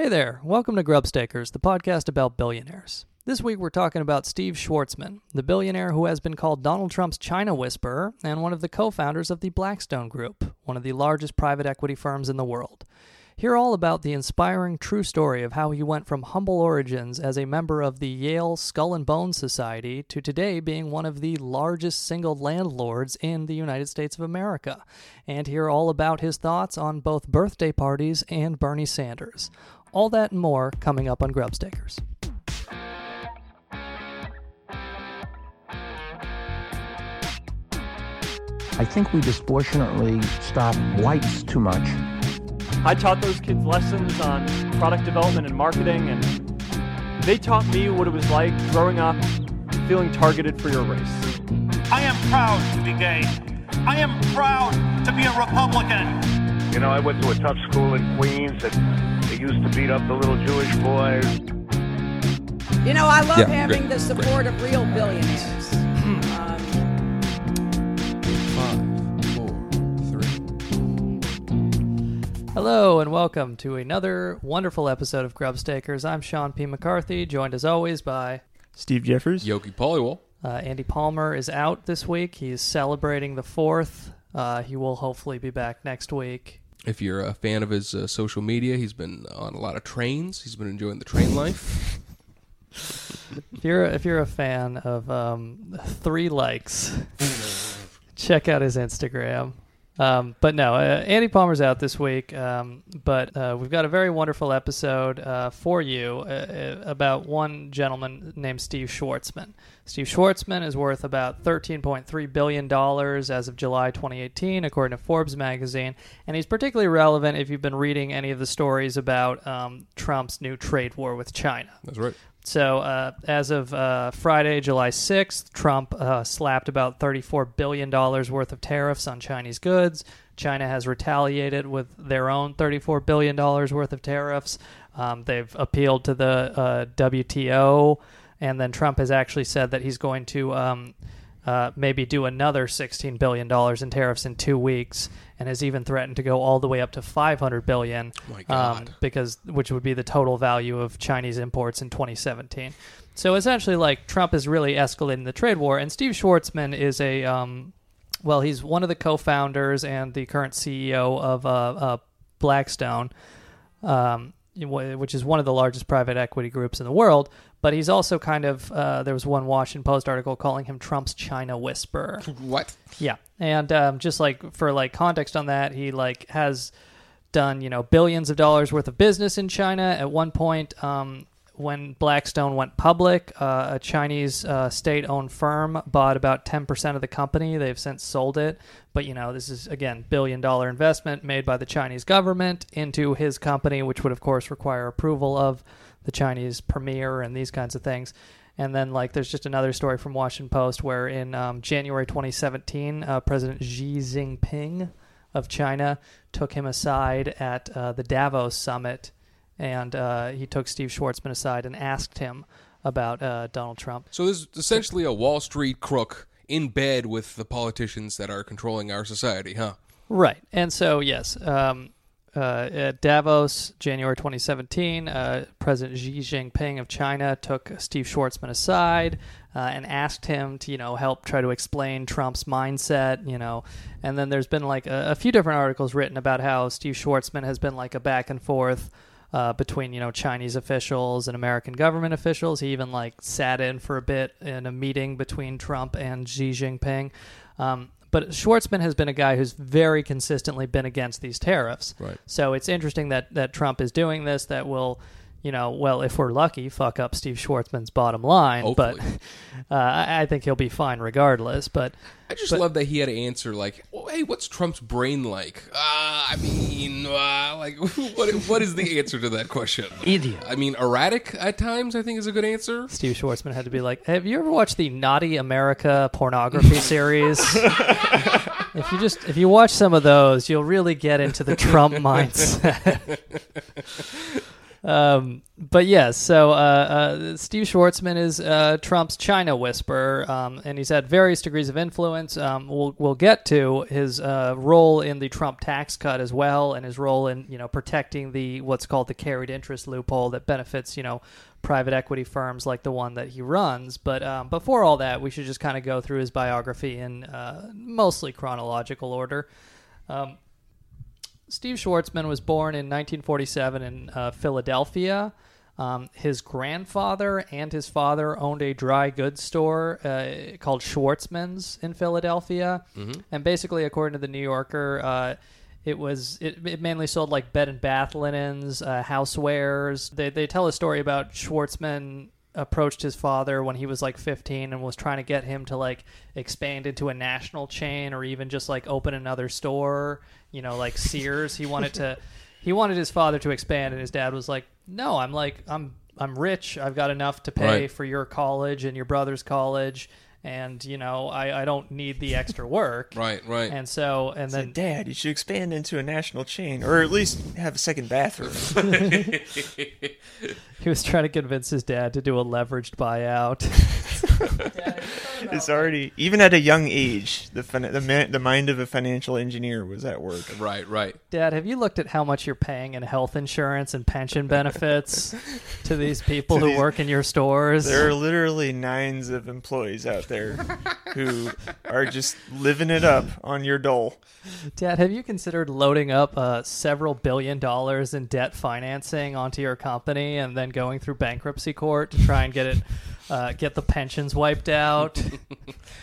Hey there, welcome to Grubstakers, the podcast about billionaires. This week we're talking about Steve Schwarzman, the billionaire who has been called Donald Trump's China Whisperer and one of the co founders of the Blackstone Group, one of the largest private equity firms in the world. Hear all about the inspiring true story of how he went from humble origins as a member of the Yale Skull and Bones Society to today being one of the largest single landlords in the United States of America. And hear all about his thoughts on both birthday parties and Bernie Sanders. All that and more coming up on Grubstakers. I think we disproportionately stop whites too much. I taught those kids lessons on product development and marketing, and they taught me what it was like growing up feeling targeted for your race. I am proud to be gay. I am proud to be a Republican. You know, I went to a tough school in Queens that they used to beat up the little Jewish boys. You know, I love Yeah, having great, the support of real billionaires. Um, Five, four, three. Hello and welcome to another wonderful episode of Grubstakers. I'm Sean P. McCarthy, joined as always by Steve Jeffers. Yogi Polywall. uh, Andy Palmer is out this week. He's celebrating the fourth. Uh, he will hopefully be back next week. If you're a fan of his uh, social media, he's been on a lot of trains. He's been enjoying the train life. If you're if you're a fan of um, three likes, check out his Instagram. Um, but no, uh, Andy Palmer's out this week. Um, but uh, we've got a very wonderful episode uh, for you uh, uh, about one gentleman named Steve Schwarzman. Steve Schwarzman is worth about $13.3 billion as of July 2018, according to Forbes magazine. And he's particularly relevant if you've been reading any of the stories about um, Trump's new trade war with China. That's right. So, uh, as of uh, Friday, July 6th, Trump uh, slapped about $34 billion worth of tariffs on Chinese goods. China has retaliated with their own $34 billion worth of tariffs. Um, they've appealed to the uh, WTO, and then Trump has actually said that he's going to um, uh, maybe do another $16 billion in tariffs in two weeks, and has even threatened to go all the way up to $500 billion, um, because which would be the total value of Chinese imports in 2017. So essentially, like Trump is really escalating the trade war, and Steve Schwarzman is a um, well, he's one of the co-founders and the current CEO of uh, uh, Blackstone, um, which is one of the largest private equity groups in the world. But he's also kind of uh, there was one Washington Post article calling him Trump's China whisperer. What? Yeah, and um, just like for like context on that, he like has done you know billions of dollars worth of business in China. At one point, um, when Blackstone went public, uh, a Chinese uh, state-owned firm bought about ten percent of the company. They've since sold it, but you know this is again billion-dollar investment made by the Chinese government into his company, which would of course require approval of the Chinese premier and these kinds of things. And then, like, there's just another story from Washington Post where in um, January 2017, uh, President Xi Jinping of China took him aside at uh, the Davos summit, and uh, he took Steve Schwarzman aside and asked him about uh, Donald Trump. So this is essentially a Wall Street crook in bed with the politicians that are controlling our society, huh? Right. And so, yes, um, uh, at Davos, January 2017, uh, President Xi Jinping of China took Steve Schwarzman aside uh, and asked him to, you know, help try to explain Trump's mindset, you know. And then there's been like a, a few different articles written about how Steve Schwarzman has been like a back and forth uh, between you know Chinese officials and American government officials. He even like sat in for a bit in a meeting between Trump and Xi Jinping. Um, but Schwarzman has been a guy who's very consistently been against these tariffs. Right. So it's interesting that that Trump is doing this. That will, you know, well, if we're lucky, fuck up Steve Schwarzman's bottom line. Hopefully. But uh, I think he'll be fine regardless. But I just But- love that he had to answer like, well, "Hey, what's Trump's brain like?" Uh, I mean, uh, like, what what is the answer to that question? Idiot. I mean, erratic at times. I think is a good answer. Steve Schwarzman had to be like, "Have you ever watched the Naughty America pornography series? if you just if you watch some of those, you'll really get into the Trump mindset." Um, but yes, so uh, uh, Steve Schwarzman is uh, Trump's China whisperer, um, and he's had various degrees of influence. Um, we'll we'll get to his uh, role in the Trump tax cut as well, and his role in you know protecting the what's called the carried interest loophole that benefits you know private equity firms like the one that he runs. But um, before all that, we should just kind of go through his biography in uh, mostly chronological order. Um, Steve Schwarzman was born in 1947 in uh, Philadelphia. Um, his grandfather and his father owned a dry goods store uh, called Schwarzman's in Philadelphia, and basically, according to the New Yorker, uh, it was it, it mainly sold like bed and bath linens, uh, housewares. They they tell a story about Schwarzman approached his father when he was like 15 and was trying to get him to like expand into a national chain or even just like open another store you know like sears. He wanted to he wanted his father to expand and his dad was like no i'm like i'm i'm rich. I've got enough to pay Right. for your college and your brother's college and you know i i don't need the extra work Right, right. and so and then Said, Dad, you should expand into a national chain, or at least have a second bathroom. he was trying to convince his dad to do a leveraged buyout it's already even at a young age, the fin- the, ma- the mind of a financial engineer was at work. right, right. Dad, have you looked at how much you're paying in health insurance and pension benefits to these people To who these- work in your stores? There are literally nines of employees out there who are just living it up on your dole. Dad, have you considered loading up uh, several billion dollars in debt financing onto your company and then going through bankruptcy court to try and get it, uh, get the pensions wiped out?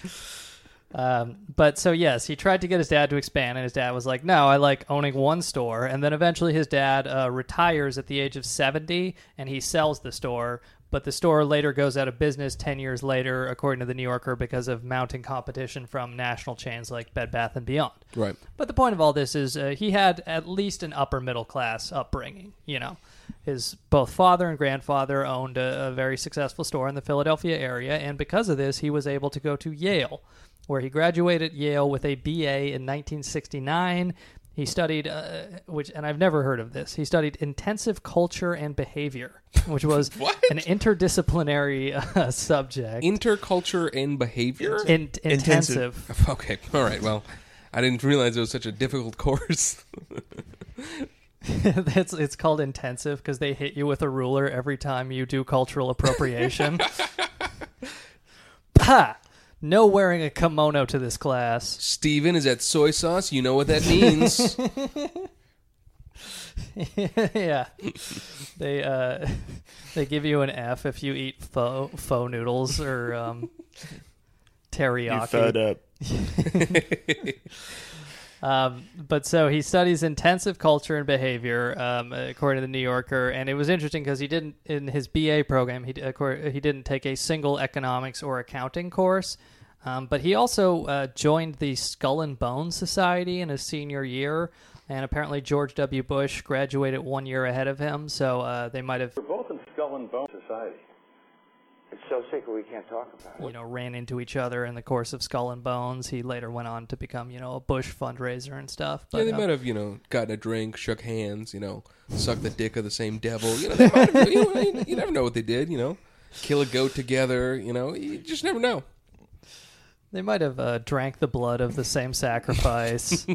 um, but so yes, he tried to get his dad to expand, and his dad was like, "No, I like owning one store." And then eventually, his dad uh, retires at the age of seventy, and he sells the store. But the store later goes out of business ten years later, according to the New Yorker, because of mounting competition from national chains like Bed Bath and Beyond. Right. But the point of all this is uh, he had at least an upper middle class upbringing. You know, his both father and grandfather owned a, a very successful store in the Philadelphia area, and because of this, he was able to go to Yale, where he graduated Yale with a BA in 1969. He studied, uh, which, and I've never heard of this. He studied intensive culture and behavior, which was an interdisciplinary uh, subject. Interculture and behavior? In- Intensive. intensive. okay, all right. Well, I didn't realize it was such a difficult course. it's it's called intensive because they hit you with a ruler every time you do cultural appropriation. ha! No wearing a kimono to this class. Steven is that soy sauce. You know what that means. yeah, they uh, they give you an F if you eat faux faux noodles or um, You teriyaki. fed up. Um, but so he studies intensive culture and behavior, um, according to the New Yorker, and it was interesting because he didn't in his BA program he accor- he didn't take a single economics or accounting course, um, but he also uh, joined the Skull and Bones Society in his senior year, and apparently George W. Bush graduated one year ahead of him, so uh, they might have We're both in Skull and Bone Society. It's so secret we can't talk about it. you know ran into each other in the course of Skull and Bones. He later went on to become you know a Bush fundraiser and stuff. But yeah, they uh, might have, you know, gotten a drink, shook hands, you know, sucked the dick of the same devil. You know, they might have, you, know, you- you never know what they did, you know. Kill a goat together, you know. You just never know. They might have uh, drank the blood of the same sacrifice.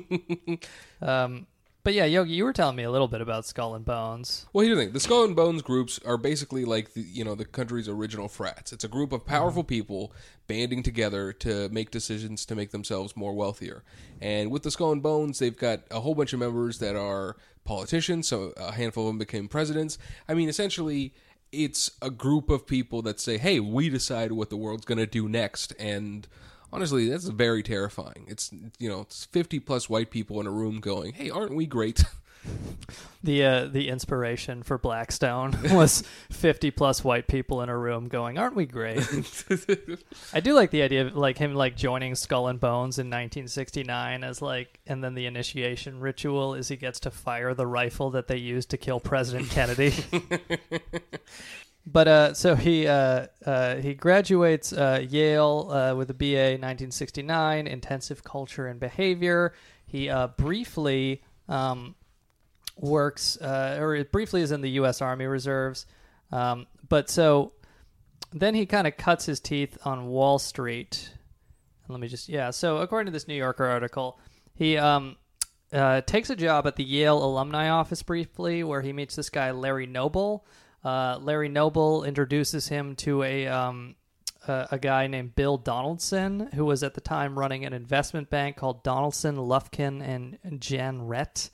um, but yeah, Yogi, you were telling me a little bit about Skull and Bones. Well, here's the thing: the Skull and Bones groups are basically like the you know the country's original frats. It's a group of powerful mm-hmm. people banding together to make decisions to make themselves more wealthier. And with the Skull and Bones, they've got a whole bunch of members that are politicians. So a handful of them became presidents. I mean, essentially, it's a group of people that say, "Hey, we decide what the world's going to do next," and honestly that's very terrifying it's you know it's 50 plus white people in a room going hey aren't we great The uh, the inspiration for Blackstone was fifty plus white people in a room going, "Aren't we great?" I do like the idea of like him like joining Skull and Bones in 1969 as like, and then the initiation ritual is he gets to fire the rifle that they used to kill President Kennedy. But uh, so he uh, uh, he graduates uh, Yale uh, with a BA in 1969, intensive culture and behavior. He uh, briefly um, works or briefly is in the U.S. Army Reserves. Um, but so then he kind of cuts his teeth on Wall Street. Let me just yeah. So according to this New Yorker article, he um, takes a job at the Yale alumni office briefly, where he meets this guy Larry Noble. Uh, Larry Noble introduces him to a um, a, a guy named Bill Donaldson, who was at the time running an investment bank called Donaldson, Lufkin, and Jenrette.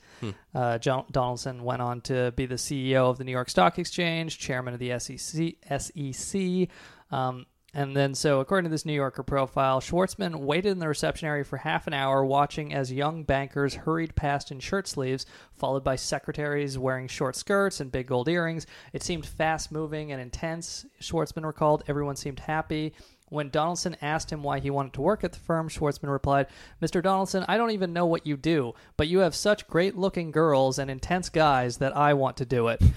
Uh, John Donaldson went on to be the CEO of the New York Stock Exchange, chairman of the SEC. SEC um, and then, so according to this New Yorker profile, Schwarzman waited in the reception area for half an hour, watching as young bankers hurried past in shirt sleeves, followed by secretaries wearing short skirts and big gold earrings. It seemed fast moving and intense. Schwarzman recalled everyone seemed happy. When Donaldson asked him why he wanted to work at the firm, Schwarzman replied, Mr. Donaldson, I don't even know what you do, but you have such great looking girls and intense guys that I want to do it.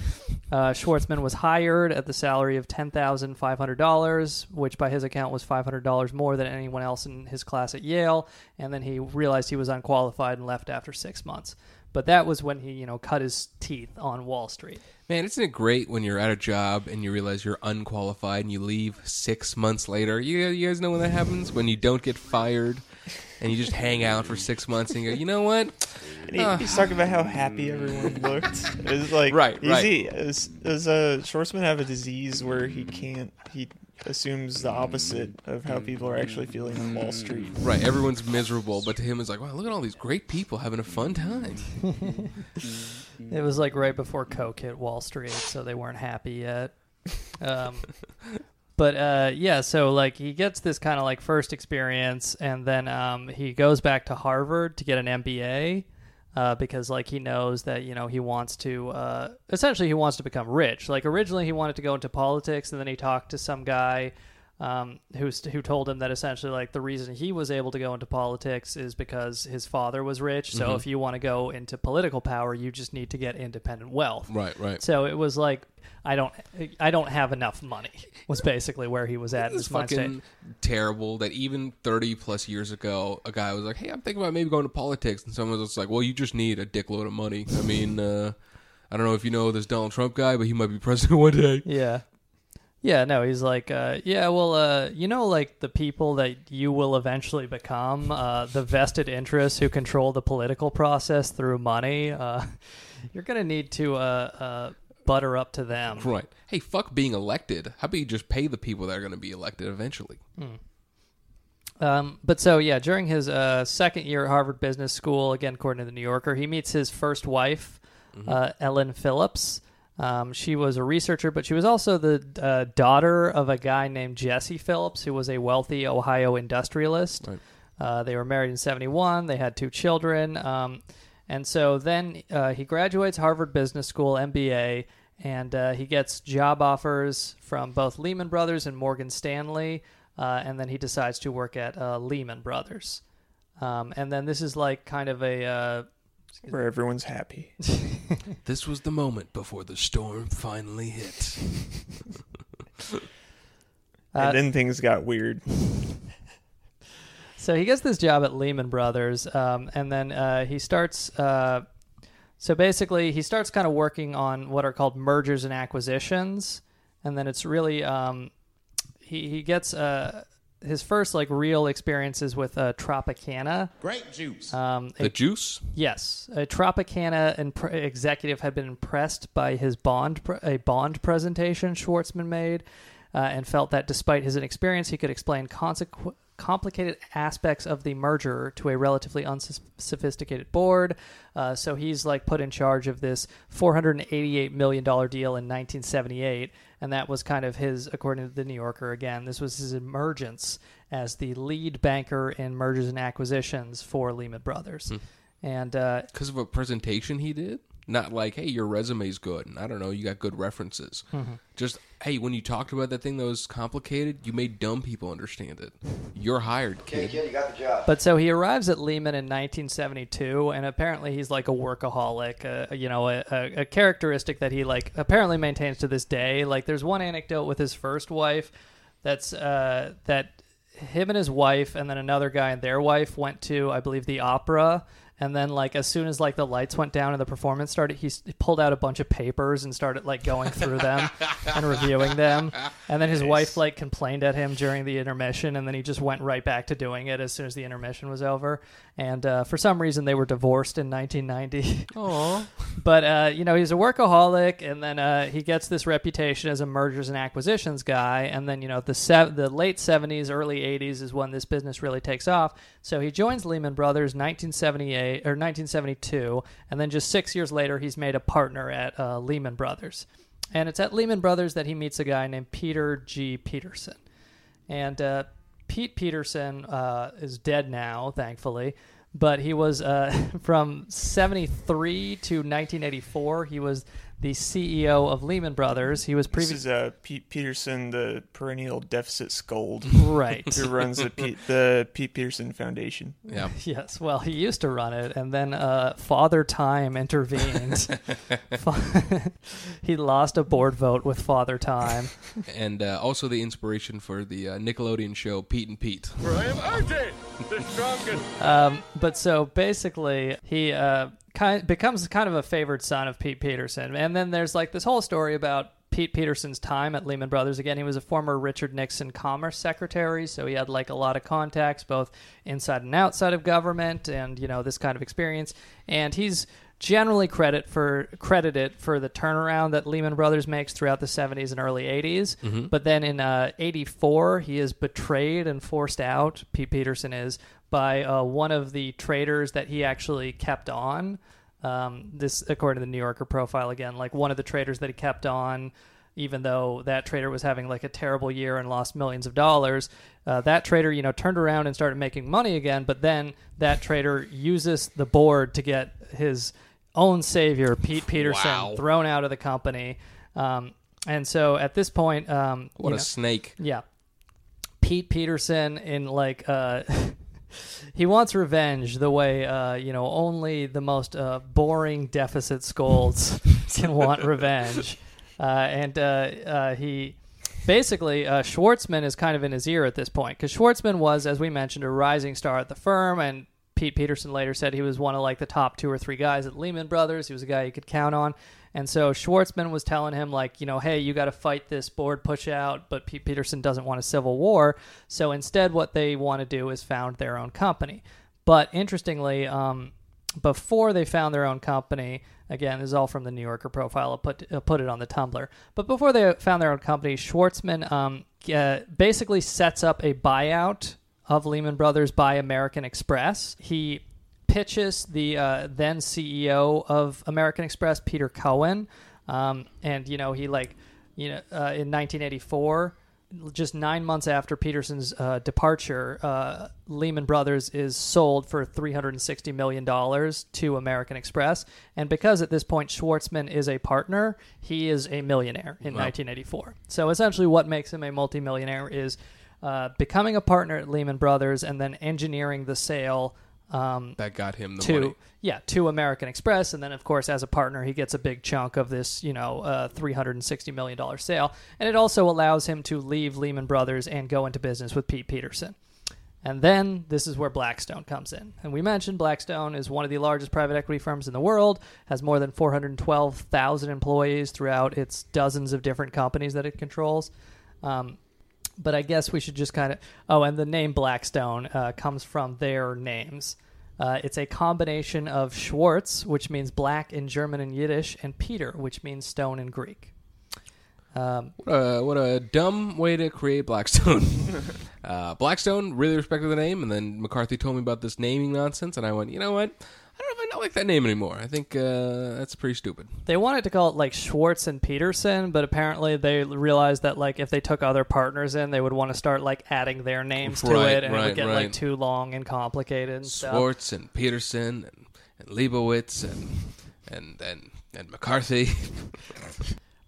Uh, Schwarzman was hired at the salary of $10,500, which by his account was $500 more than anyone else in his class at Yale, and then he realized he was unqualified and left after six months. But that was when he, you know, cut his teeth on Wall Street. Man, isn't it great when you're at a job and you realize you're unqualified and you leave six months later? You, you guys know when that happens? When you don't get fired and you just hang out for six months and you go, you know what? And he, he's talking about how happy everyone looked. It's like, Right, right. he does, does uh, Schwarzman have a disease where he can't he assumes the opposite of how people are actually feeling on Wall Street? Right, everyone's miserable, but to him it's like, wow, look at all these great people having a fun time. It was like right before Coke hit Wall Street, so they weren't happy yet. Um, but uh, yeah, so like he gets this kind of like first experience, and then um, he goes back to Harvard to get an MBA uh, because like he knows that you know he wants to uh, essentially he wants to become rich. Like originally he wanted to go into politics, and then he talked to some guy um, who's who told him that essentially like the reason he was able to go into politics is because his father was rich. So Mhm. if you want to go into political power, you just need to get independent wealth. Right, right. So it was like I don't I don't have enough money was basically where he was at It's fucking terrible that even 30 plus years ago, a guy was like, hey, I'm thinking about maybe going to politics. And someone was like, well, you just need a dickload of money. I mean, uh, I don't know if you know this Donald Trump guy, but he might be president one day. Yeah. Yeah, no, he's like, uh, yeah, well, uh, you know, like the people that you will eventually become, uh, the vested interests who control the political process through money, uh, you're going to need to uh, uh, butter up to them. Right. Hey, fuck being elected. How about you just pay the people that are going to be elected eventually? Um, but so yeah, during his uh, second year at Harvard Business School, again according to the New Yorker, he meets his first wife, uh, Ellen Phillips. Um, she was a researcher, but she was also the uh, daughter of a guy named Jesse Phillips, who was a wealthy Ohio industrialist. Right. Uh, they were married in '71. They had two children, um, and so then uh, he graduates Harvard Business School MBA, and uh, he gets job offers from both Lehman Brothers and Morgan Stanley, uh, and then he decides to work at uh, Lehman Brothers. Um, and then this is like kind of a uh, Where everyone's happy. This was the moment before the storm finally hit. Uh, and then things got weird. So he gets this job at Lehman Brothers, um, and then uh, he starts. Uh, so basically, he starts kind of working on what are called mergers and acquisitions, and then it's really um, he he gets uh, his first like real experiences with uh, Tropicana. Grape juice. Um, The juice? Yes, a Tropicana imp- executive had been impressed by his bond pr- a bond presentation Schwarzman made, uh, and felt that despite his inexperience, he could explain consequ- complicated aspects of the merger to a relatively unsophisticated board. Uh, so he's like put in charge of this 488 million dollar deal in 1978, and that was kind of his, according to the New Yorker. Again, this was his emergence as the lead banker in mergers and acquisitions for Lehman Brothers. And uh, Because of a presentation he did? Not like, hey, your resume's good. And I don't know, you got good references. Mhm. Just, hey, when you talked about that thing that was complicated, you made dumb people understand it. You're hired, kid. you got the job. But so he arrives at Lehman in 1972, and apparently he's like a workaholic. Uh, you know, a, a, a characteristic that he like apparently maintains to this day. Like, there's one anecdote with his first wife that's uh, that him and his wife, and then another guy and their wife went to, I believe, the opera. And then, like as soon as like the lights went down and the performance started, he, s- he pulled out a bunch of papers and started like going through them and reviewing them. And then his wife like complained at him during the intermission, and then he just went right back to doing it as soon as the intermission was over. And uh, for some reason, they were divorced in 1990. Aww. but uh, you know he's a workaholic, and then uh, he gets this reputation as a mergers and acquisitions guy. And then you know the sev- the late seventies, early eighties is when this business really takes off. So he joins Lehman Brothers 1978 or 1972, and then just six years later he's made a partner at uh, Lehman Brothers. And it's at Lehman Brothers that he meets a guy named Peter G. Peterson. And uh, Pete Peterson uh, is dead now, thankfully. But he was uh, from 73 to 1984. He was the CEO of Lehman Brothers. He was This is uh, Pete Peterson, the perennial deficit scold, Right. who runs the Pete, the Pete Peterson Foundation. Yeah. Yes, well, he used to run it, and then uh, Father Time intervened. He lost a board vote with Father Time. And uh, also the inspiration for the uh, Nickelodeon show Pete and Pete. I am Artie, the strongest. Um, but so basically, he uh, kind becomes kind of a favored son of Pete Peterson, and then there's like this whole story about Pete Peterson's time at Lehman Brothers. Again, he was a former Richard Nixon Commerce Secretary, so he had like a lot of contacts both inside and outside of government, and you know this kind of experience. And he's generally credit for credited for the turnaround that Lehman Brothers makes throughout the 70s and early 80s. But then in uh, 84, he is betrayed and forced out. Pete Peterson is by uh, one of the traders that he actually kept on. Um, this, according to the New Yorker profile, again, like one of the traders that he kept on, even though that trader was having like a terrible year and lost millions of dollars. Uh, that trader, you know, turned around and started making money again. But then that trader uses the board to get his own savior, Pete Peterson, Wow. thrown out of the company. Um, and so at this point, um, What a know- snake. yeah. Pete Peterson in like uh he wants revenge the way uh you know only the most uh boring deficit scolds can want revenge. Uh and uh, uh he basically uh Schwarzman is kind of in his ear at this point cuz Schwarzman was as we mentioned a rising star at the firm and Pete Peterson later said he was one of like the top two or three guys at Lehman Brothers. He was a guy you could count on. And so Schwarzman was telling him, like, you know, hey, you got to fight this board push out, but Pete Peterson doesn't want a civil war. So instead, what they want to do is found their own company. But interestingly, um, before they found their own company, again, this is all from the New Yorker profile. I'll put, I'll put it on the Tumblr. But before they found their own company, Schwarzman um, uh, basically sets up a buyout of Lehman Brothers by American Express. He pitches the uh, then CEO of American Express, Peter Cohen, um, and you know he like you know uh, in 1984. Just nine months after Peterson's uh, departure, uh, Lehman Brothers is sold for $360 million to American Express. And because at this point Schwarzman is a partner, he is a millionaire in 1984. So essentially, what makes him a multimillionaire is uh, becoming a partner at Lehman Brothers and then engineering the sale um, That got him the to money. yeah to American Express, and then of course as a partner he gets a big chunk of this you know uh, three hundred and sixty million dollar sale, and it also allows him to leave Lehman Brothers and go into business with Pete Peterson. And then this is where Blackstone comes in. And we mentioned Blackstone is one of the largest private equity firms in the world, has more than 412,000 employees throughout its dozens of different companies that it controls. Um, but I guess we should just kind of. Oh, and the name Blackstone uh, comes from their names. Uh, it's a combination of Schwartz, which means black in German and Yiddish, and Peter, which means stone in Greek. Um, What a, what a dumb way to create Blackstone. uh, Blackstone, really respected the name, and then McCarthy told me about this naming nonsense, and I went, you know what? I don't know if I don't like that name anymore. I think uh, that's pretty stupid. they wanted to call it like Schwartz and Peterson, but apparently they realized that like if they took other partners in, they would want to start like adding their names to Right, it, and it right, would get like too long and complicated. And stuff. Schwartz and Peterson and, and Leibowitz and and and, and McCarthy.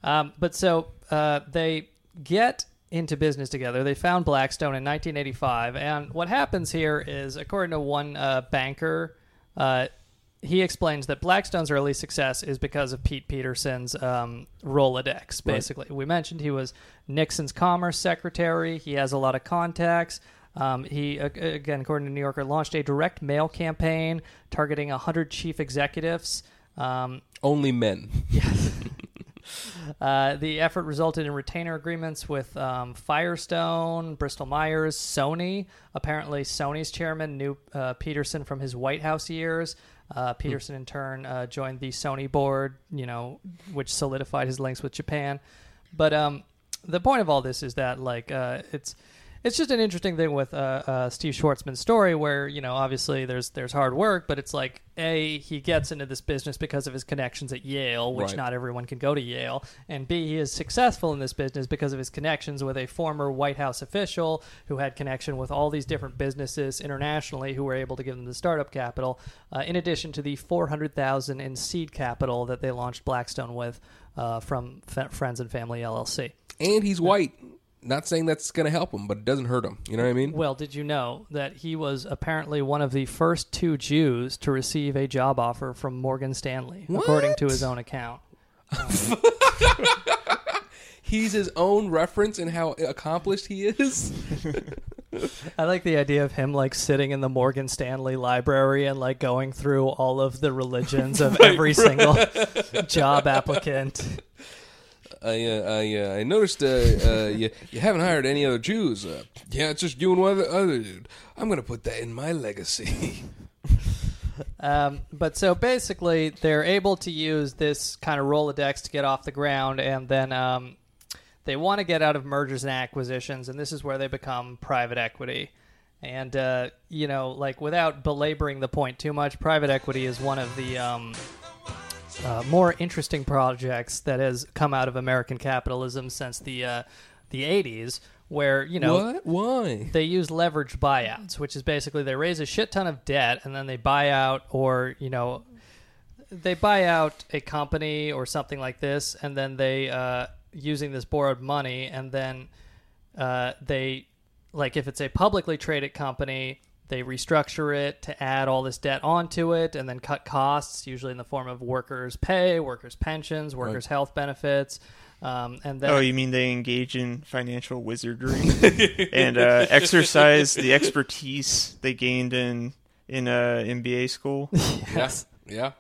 Um, but so uh, they get into business together. They found Blackstone in 1985, and what happens here is, according to one uh, banker, uh, he explains that Blackstone's early success is because of Pete Peterson's um, Rolodex. Basically, we mentioned he was Nixon's commerce secretary. He has a lot of contacts. Um, he, again, according to New Yorker, launched a direct mail campaign targeting 100 chief executives. Um, Only men. uh, the effort resulted in retainer agreements with um, Firestone, Bristol Myers, Sony. Apparently, Sony's chairman knew uh, Peterson from his White House years. Uh, Peterson, in turn, uh, joined the Sony board, you know, which solidified his links with Japan. But um, the point of all this is that, like, uh, it's it's just an interesting thing with uh, uh, Steve Schwarzman's story, where you know obviously there's there's hard work, but it's like a he gets into this business because of his connections at Yale, which Right. not everyone can go to Yale, and b he is successful in this business because of his connections with a former White House official who had connection with all these different businesses internationally who were able to give them the startup capital, uh, in addition to the four hundred thousand in seed capital that they launched Blackstone with uh, from F- Friends and Family LLC. And he's white. Not saying that's going to help him, but it doesn't hurt him. You know what I mean? Well, did you know that he was apparently one of the first two Jews to receive a job offer from Morgan Stanley, according to his own account? He's his own reference in how accomplished he is. I like the idea of him like sitting in the Morgan Stanley library and like going through all of the religions of every single job applicant. I uh, I, uh, I noticed uh, uh, you you haven't hired any other Jews. Uh, yeah, it's just you and one other, other dude. I'm gonna put that in my legacy. Um, but so basically, they're able to use this kind of Rolodex to get off the ground, and then um, they want to get out of mergers and acquisitions, and this is where they become private equity. And uh, you know, like without belaboring the point too much, private equity is one of the um, uh, more interesting projects that has come out of American capitalism since the uh, the '80s, where you know what? Why? they use leveraged buyouts, which is basically they raise a shit ton of debt and then they buy out or, you know, they buy out a company or something like this and then they, uh, using this borrowed money and then uh, they, like if it's a publicly traded company, they restructure it to add all this debt onto it and then cut costs, usually in the form of workers' pay, workers' pensions, workers' health benefits. Um, and then Oh, you mean they engage in financial wizardry and uh, exercise the expertise they gained in in uh, MBA school? yes. Yeah.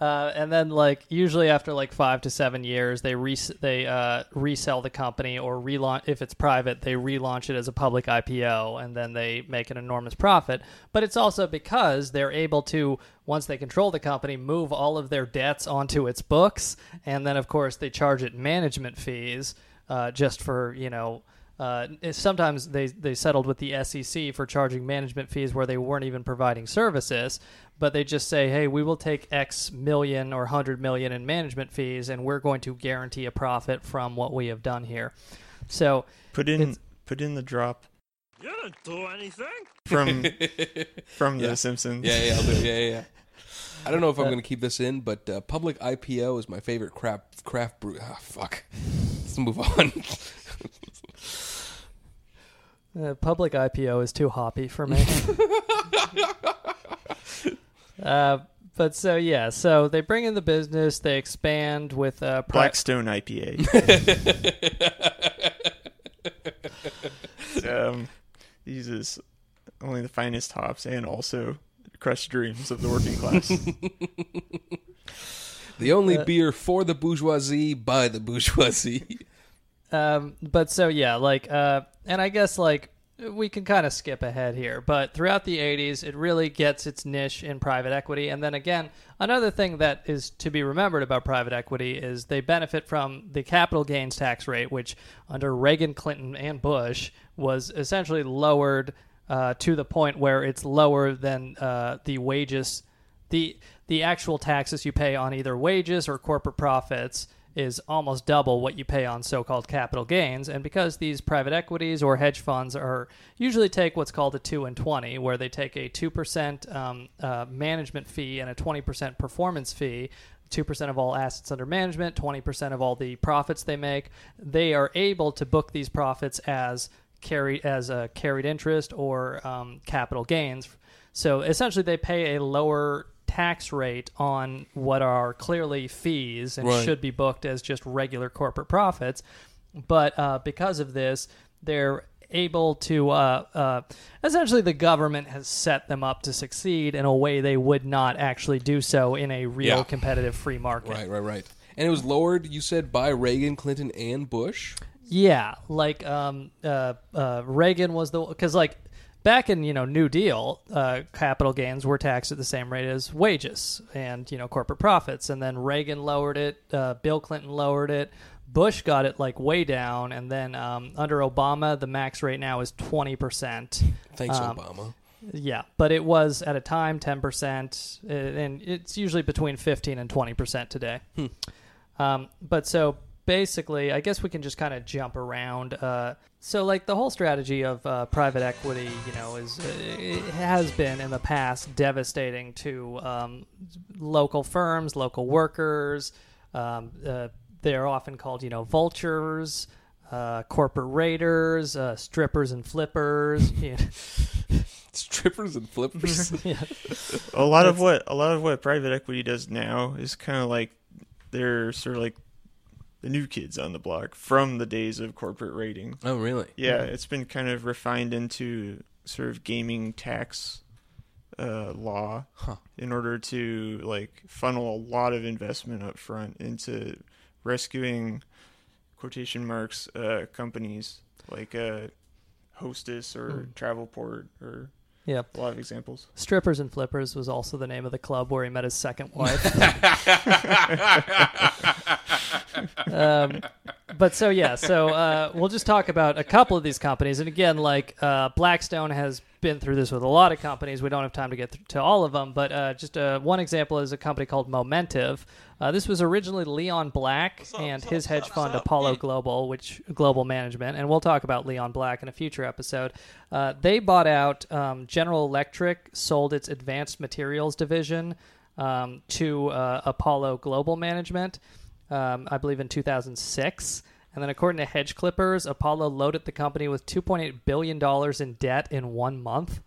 Uh, and then, like usually after like five to seven years, they res- they uh, resell the company or relaunch. If it's private, they relaunch it as a public IPO, and then they make an enormous profit. But it's also because they're able to, once they control the company, move all of their debts onto its books, and then of course they charge it management fees uh, just for you know. Uh, sometimes they, they settled with the SEC for charging management fees where they weren't even providing services, but they just say, hey, we will take X million or hundred million in management fees, and we're going to guarantee a profit from what we have done here. So Put in put in the drop You didn't do anything. from from Yeah. The Simpsons. Yeah, yeah, I'll do it. Yeah, yeah, yeah. I don't know if I'm going to keep this in, but uh, public IPO is my favorite craft craft brew. Ah, fuck. Let's move on. Uh, public IPO is too hoppy for me. uh, but so yeah, so they bring in the business, they expand with uh, pri- Blackstone IPA. um, uses only the finest hops and also crushed dreams of the working class. the only Uh, beer for the bourgeoisie by the bourgeoisie. Um, but so yeah, like, uh, and I guess like we can kind of skip ahead here, but throughout the 80s, it really gets its niche in private equity. And then again, another thing that is to be remembered about private equity is they benefit from the capital gains tax rate, which under Reagan, Clinton, and Bush was essentially lowered uh, to the point where it's lower than uh, the wages, the the actual taxes you pay on either wages or corporate profits is almost double what you pay on so-called capital gains. And because these private equities or hedge funds are usually take what's called a 2 and 20 where they take a 2% um, uh, management fee and a 20% performance fee 2% of all assets under management 20% of all the profits they make they are able to book these profits as carried as a carried interest or um, capital gains. So essentially they pay a lower tax rate on what are clearly fees and Right. should be booked as just regular corporate profits. But uh, because of this, they're able to uh, uh, essentially the government has set them up to succeed in a way they would not actually do so in a real Yeah. competitive free market. Right, right, right. And it was lowered, you said, by Reagan, Clinton, and Bush. Yeah, like um, uh, uh, Reagan was the because like back in you know New Deal, uh, capital gains were taxed at the same rate as wages and you know corporate profits, and then Reagan lowered it, uh, Bill Clinton lowered it, Bush got it like way down, and then um, under Obama, the max rate now is twenty percent. Thanks, Um, Obama. Yeah, but it was at a time ten percent, and it's usually between fifteen and twenty percent today. Um, but so basically, I guess we can just kind of jump around. Uh, so like the whole strategy of uh, private equity, you know, is uh, it has been in the past devastating to um, local firms, local workers. Um, uh, they're often called, you know, vultures. Uh, corporate raiders, uh, strippers and flippers. you know. Strippers and flippers. Yeah. a lot of what a lot of what private equity does now is kind of like they're sort of like the new kids on the block from the days of corporate rating. oh, really? Yeah, it's been kind of refined into sort of gaming tax uh, law Huh. in order to like funnel a lot of investment up front into rescuing quotation marks uh, companies like uh, Hostess or Travelport or yeah, a lot of examples. Strippers and Flippers was also the name of the club where he met his second wife. um, but so yeah, so uh, we'll just talk about a couple of these companies, and again, like uh, Blackstone has been through this with a lot of companies. We don't have time to get to all of them, but uh, just uh, one example is a company called Momentive. Uh, this was originally Leon Black and his hedge fund Apollo Global, which Global Management, and we'll talk about Leon Black in a future episode. Uh, they bought out um, General Electric, sold its advanced materials division um, to uh, Apollo Global Management, um, I believe in 2006. And then, according to Hedge Clippers, Apollo loaded the company with $2.8 billion in debt in one month.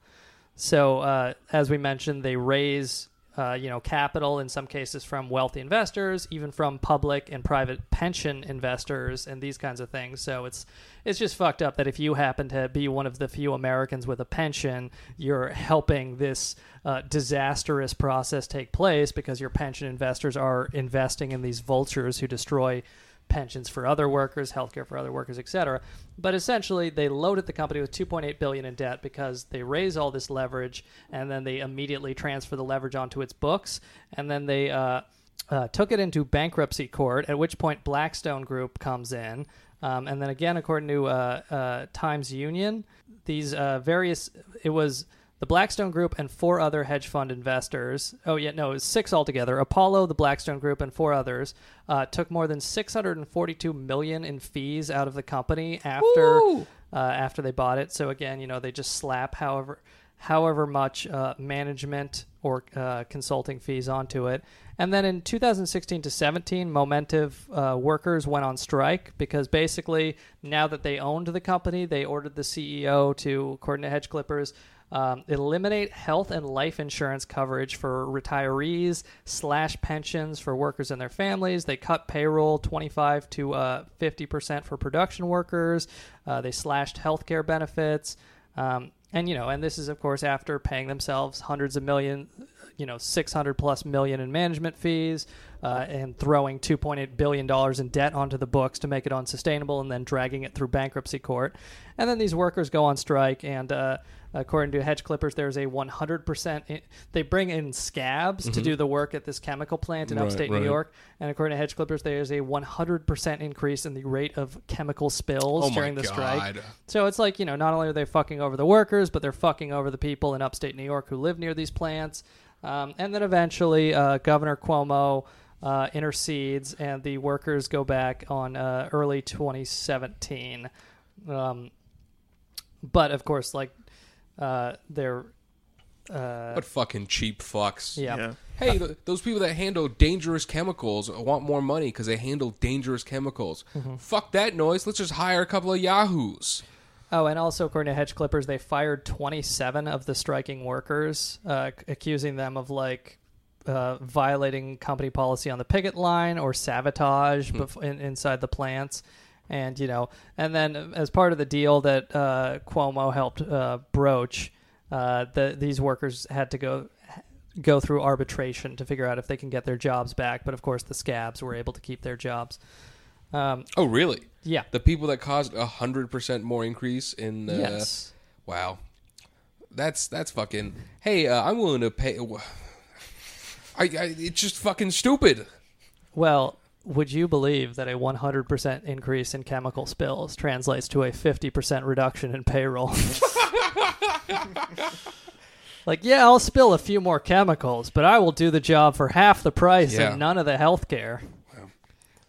So, uh, as we mentioned, they raise, uh, you know, capital in some cases from wealthy investors, even from public and private pension investors, and these kinds of things. So it's it's just fucked up that if you happen to be one of the few Americans with a pension, you're helping this uh, disastrous process take place because your pension investors are investing in these vultures who destroy pensions for other workers, healthcare for other workers, etc. But essentially, they loaded the company with 2.8 billion in debt because they raise all this leverage and then they immediately transfer the leverage onto its books, and then they uh, uh, took it into bankruptcy court. At which point, Blackstone Group comes in, um, and then again, according to uh, uh, Times Union, these uh, various it was the Blackstone Group and four other hedge fund investors. Oh, yeah, no, it was six altogether. Apollo, the Blackstone Group, and four others uh, took more than 642 million in fees out of the company after uh, after they bought it. So again, you know, they just slap however however much uh, management or uh, consulting fees onto it. And then in 2016 to 17, Momentive uh, workers went on strike because basically now that they owned the company, they ordered the CEO to, according to Hedge Clippers, um, eliminate health and life insurance coverage for retirees slash pensions for workers and their families. They cut payroll 25 to uh, 50 percent for production workers. Uh, they slashed healthcare benefits. Um, and you know, and this is of course after paying themselves hundreds of million, you know, six hundred plus million in management fees, uh, and throwing two point eight billion dollars in debt onto the books to make it unsustainable, and then dragging it through bankruptcy court. And then these workers go on strike, and uh, according to Hedge Clippers, there's a one hundred percent. They bring in scabs to do the work at this chemical plant in Right, upstate right. New York, and according to Hedge Clippers, there's a one hundred percent increase in the rate of chemical spills Oh during the strike. So it's like, you know, not only are they fucking over the workers, but they're fucking over the people in upstate New York who live near these plants. Um, and then eventually, uh, Governor Cuomo uh, intercedes, and the workers go back on uh, early 2017. Um, but of course, like, uh, they're. Uh, What fucking cheap fucks. yeah. Yeah. Hey, th- those people that handle dangerous chemicals want more money because they handle dangerous chemicals. Mm-hmm. Fuck that noise. Let's just hire a couple of yahoos. Oh, and also according to Hedge Clippers, they fired 27 of the striking workers, uh, c- accusing them of like uh, violating company policy on the picket line or sabotage bef- in, inside the plants. And you know, and then as part of the deal that uh, Cuomo helped uh, broach, uh, the these workers had to go go through arbitration to figure out if they can get their jobs back. But of course, the scabs were able to keep their jobs. Um, Oh, really? yeah. The people that caused a hundred percent more increase in. Uh, yes. Wow. That's that's fucking. Hey, uh, I'm willing to pay. I, I it's just fucking stupid. Well, would you believe that a 100% increase in chemical spills translates to a 50% reduction in payroll? like, yeah, I'll spill a few more chemicals, but I will do the job for half the price Yeah. and none of the health care.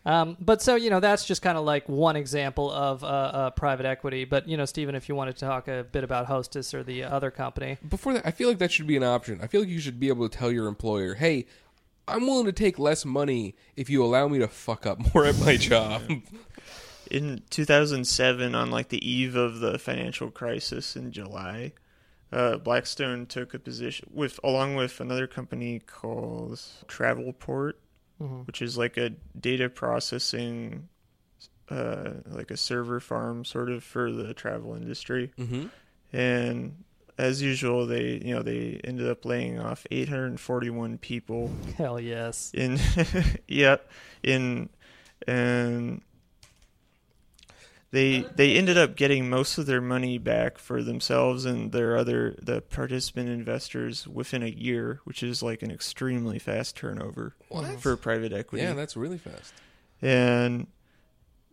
Um, but so you know that's just kind of like one example of uh, uh, private equity. But you know, Stephen, if you wanted to talk a bit about Hostess or the other company, Before that, I feel like that should be an option. I feel like you should be able to tell your employer, "Hey, I'm willing to take less money if you allow me to fuck up more at my job." in 2007 on like the eve of the financial crisis in july uh, blackstone took a position with along with another company called travelport which is like a data processing uh, like a server farm sort of for the travel industry Mhm. and as usual they you know they ended up laying off 841 people hell yes, in yeah in and they they ended up getting most of their money back for themselves and their other the participant investors within a year which is like an extremely fast turnover What? for private equity yeah, that's really fast. and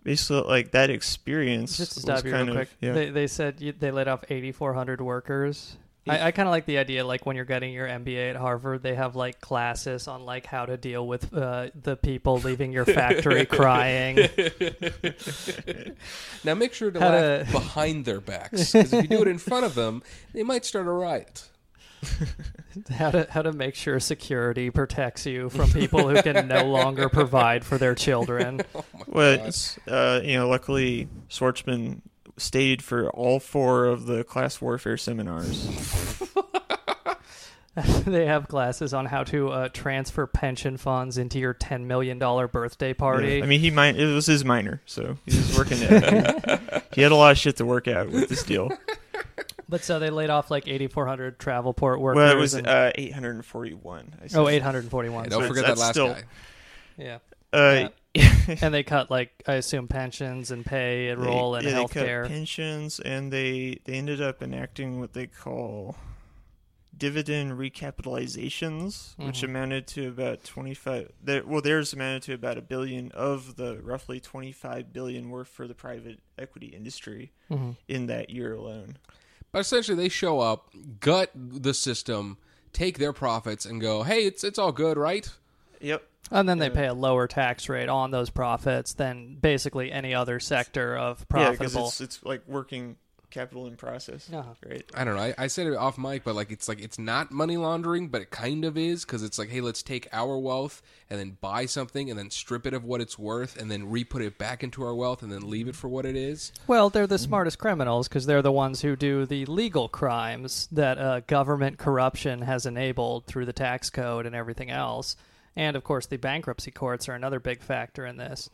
basically like that experience just to was stop you real kind of quick, yeah they, they said you, they laid off 8,400 workers. I, I kind of like the idea, like when you're getting your MBA at Harvard, they have like classes on like how to deal with uh, the people leaving your factory crying. Now make sure to How laugh to- behind their backs because if you do it in front of them, they might start a riot. How to how to make sure security protects you from people who can no longer provide for their children. Well, uh, you know, luckily Schwarzman stayed for all four of the class warfare seminars. they have classes on how to uh, transfer pension funds into your ten million dollar birthday party. I mean, he might. It was his minor, so he was working it. he had a lot of shit to work out with this deal. But so they laid off like 8,400 Travelport workers. Well, it was and- uh, 841. I oh, 841. Hey, don't So forget that's that last still- guy. Yeah. Uh, and they cut like I assume pensions and pay and roll and yeah, they cut healthcare. pensions, and they they ended up enacting what they call dividend recapitalizations, which Mhm. amounted to about 25. There, well, theirs amounted to about a billion of the roughly 25 billion worth for the private equity industry Mhm. in that year alone. But essentially, they show up, gut the system, take their profits, and go, "Hey, it's it's all good, right?" Yep. And then they pay a lower tax rate on those profits than basically any other sector of profitable. Yeah, because it's it's like working capital in process, Uh-huh. right? I don't know. I, I said it off mic, but like it's like it's not money laundering, but it kind of is because it's like, hey, let's take our wealth and then buy something and then strip it of what it's worth and then re-put it back into our wealth and then leave it for what it is. Well, they're the smartest criminals because they're the ones who do the legal crimes that uh, government corruption has enabled through the tax code and everything else. And of course, the bankruptcy courts are another big factor in this.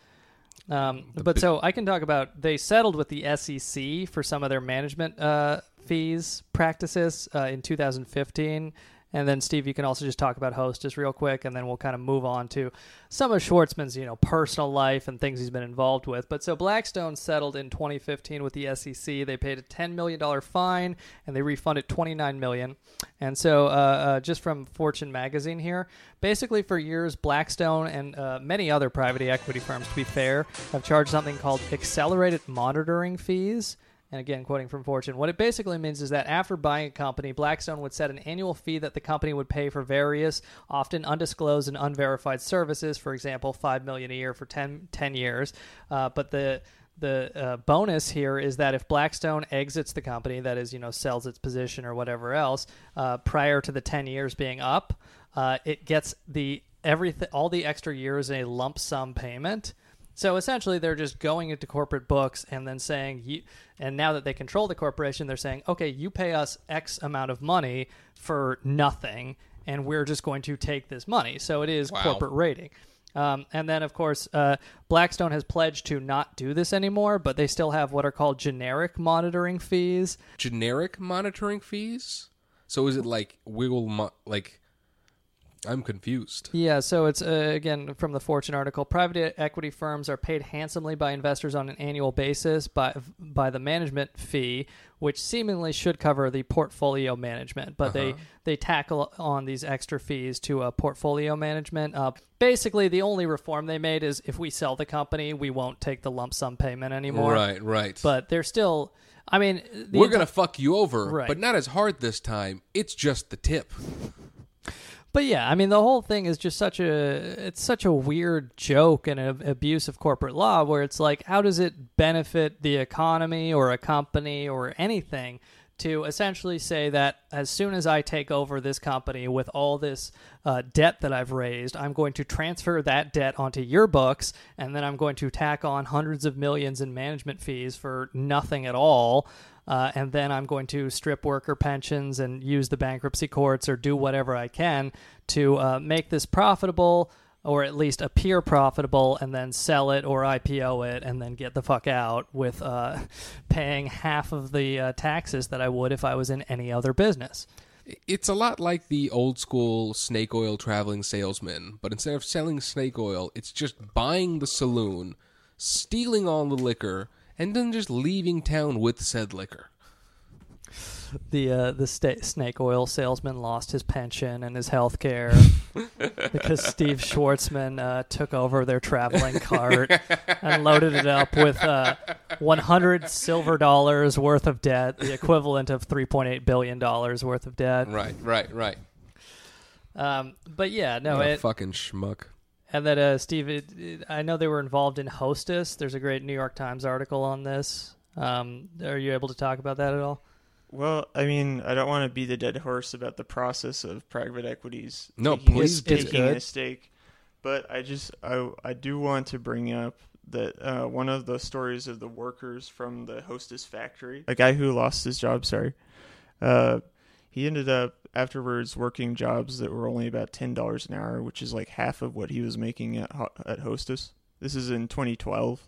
Um, but so I can talk about they settled with the SEC for some of their management uh, fees practices uh, in 2015. And then Steve, you can also just talk about Hostess real quick, and then we'll kind of move on to some of Schwarzman's, you know, personal life and things he's been involved with. But so Blackstone settled in 2015 with the SEC. They paid a 10 million dollar fine, and they refunded 29 million. And so, uh, uh, just from Fortune magazine here, basically for years, Blackstone and uh, many other private equity firms, to be fair, have charged something called accelerated monitoring fees. And again, quoting from Fortune, what it basically means is that after buying a company, Blackstone would set an annual fee that the company would pay for various, often undisclosed and unverified services. For example, five million a year for 10, 10 years. Uh, but the the uh, bonus here is that if Blackstone exits the company, that is, you know, sells its position or whatever else, uh, prior to the ten years being up, uh, it gets the everything, all the extra years in a lump sum payment. So essentially, they're just going into corporate books and then saying, you, and now that they control the corporation, they're saying, okay, you pay us X amount of money for nothing, and we're just going to take this money. So it is Wow. corporate rating. Um, and then, of course, uh, Blackstone has pledged to not do this anymore, but they still have what are called generic monitoring fees. Generic monitoring fees. So is it like wiggle mo- like? I'm confused. Yeah, so it's uh, again from the Fortune article. Private equity firms are paid handsomely by investors on an annual basis by by the management fee, which seemingly should cover the portfolio management, but they they tackle on these extra fees to uh, portfolio management. Uh, basically, the only reform they made is if we sell the company, we won't take the lump sum payment anymore. Right, right. But they're still. I mean, the We're enti- gonna fuck you over, Right. but not as hard this time. It's just the tip. But yeah, I mean the whole thing is just such a it's such a weird joke and an abuse of corporate law where it's like how does it benefit the economy or a company or anything to essentially say that as soon as I take over this company with all this uh, debt that I've raised, I'm going to transfer that debt onto your books, and then I'm going to tack on hundreds of millions in management fees for nothing at all. Uh, and then I'm going to strip worker pensions and use the bankruptcy courts or do whatever I can to uh, make this profitable or at least appear profitable and then sell it or IPO it and then get the fuck out with uh, paying half of the uh, taxes that I would if I was in any other business. It's a lot like the old school snake oil traveling salesman, but instead of selling snake oil, it's just buying the saloon, stealing all the liquor, and then just leaving town with said liquor. The uh, the sta- snake oil salesman lost his pension and his health care because Steve Schwarzman uh, took over their traveling cart and loaded it up with uh, 100 silver dollars worth of debt, the equivalent of 3.8 billion dollars worth of debt. Right, right, right. Um, but yeah, no, a it, fucking schmuck. And that uh, Steve, it, it, I know they were involved in Hostess. There's a great New York Times article on this. Um, are you able to talk about that at all? Well, I mean, I don't want to be the dead horse about the process of private equities. No, please do. taking It's a stake. But I just I I do want to bring up that uh, one of the stories of the workers from the Hostess factory, a guy who lost his job, sorry, uh, he ended up afterwards working jobs that were only about ten dollars an hour, which is like half of what he was making at at Hostess. This is in 2012,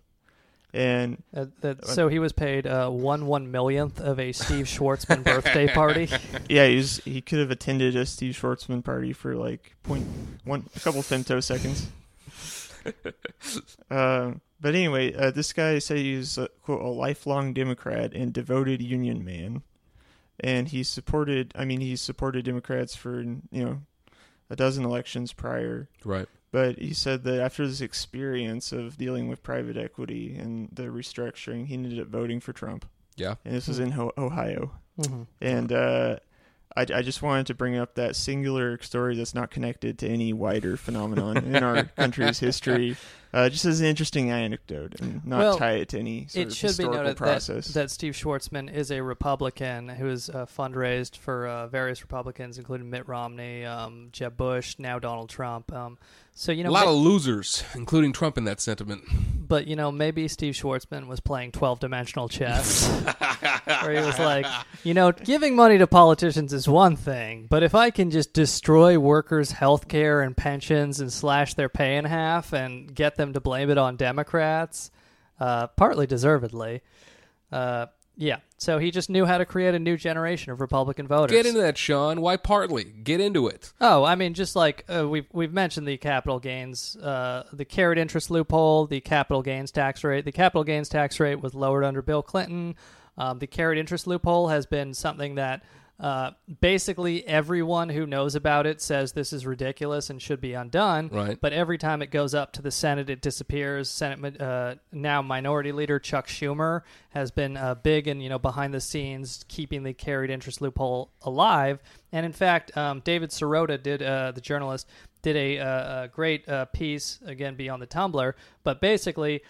and Uh, that, so he was paid uh, one one millionth of a Steve Schwarzman birthday party. Yeah, he was, he could have attended a Steve Schwarzman party for like point one a couple femtoseconds. uh, but anyway, uh, this guy said he's uh, quote a lifelong Democrat and devoted Union man, and he supported. I mean, he supported Democrats for you know a dozen elections prior. Right. But he said that after this experience of dealing with private equity and the restructuring, he ended up voting for Trump. Yeah. And this was in Ho- Ohio. Mhm. And uh, I, I just wanted to bring up that singular story that's not connected to any wider phenomenon in our country's history, uh, just as an interesting anecdote and not Well, tie it to any sort It of should be noted that, process. that Steve Schwarzman is a Republican who has uh, fundraised for uh, various Republicans, including Mitt Romney, um, Jeb Bush, now Donald Trump. Um, so you know, a lot ma- of losers, including Trump in that sentiment. but you know, maybe Steve Schwarzman was playing twelve-dimensional chess, where he was like, you know, giving money to politicians is one thing, but if I can just destroy workers' health care and pensions and slash their pay in half and get them to blame it on Democrats, uh, partly deservedly, uh, yeah. So he just knew how to create a new generation of Republican voters. Get into that, Sean. Why partly? Get into it. Oh, I mean, just like uh, we've we've mentioned the capital gains, uh, the carried interest loophole, the capital gains tax rate. The capital gains tax rate was lowered under Bill Clinton. Um, the carried interest loophole has been something that uh, basically everyone who knows about it says this is ridiculous and should be undone. Right. But every time it goes up to the Senate, it disappears. Senate uh, now Minority Leader Chuck Schumer has been uh, big and you know behind the scenes keeping the carried interest loophole alive. And in fact, um, David Sirota did uh, the journalist did a, uh, a great uh, piece again beyond the Tumblr, but basically.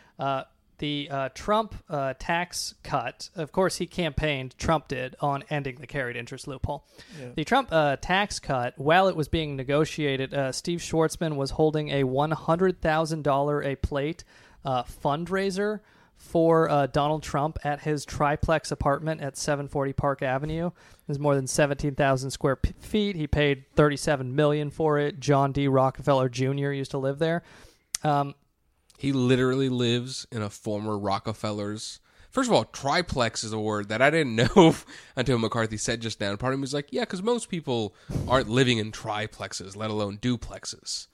The uh, Trump uh, tax cut, of course, he campaigned, Trump did, on ending the carried interest loophole. The Trump uh, tax cut, while it was being negotiated, uh, Steve Schwarzman was holding a $100,000 a plate uh, fundraiser for uh, Donald Trump at his triplex apartment at 740 Park Avenue. There's more than 17,000 square feet. He paid 37 million for it. John D. Rockefeller Jr. used to live there. Um, He literally lives in a former Rockefeller's. First of all, triplex is a word that I didn't know until McCarthy said just now. And part of me was like, yeah, because most people aren't living in triplexes, let alone duplexes.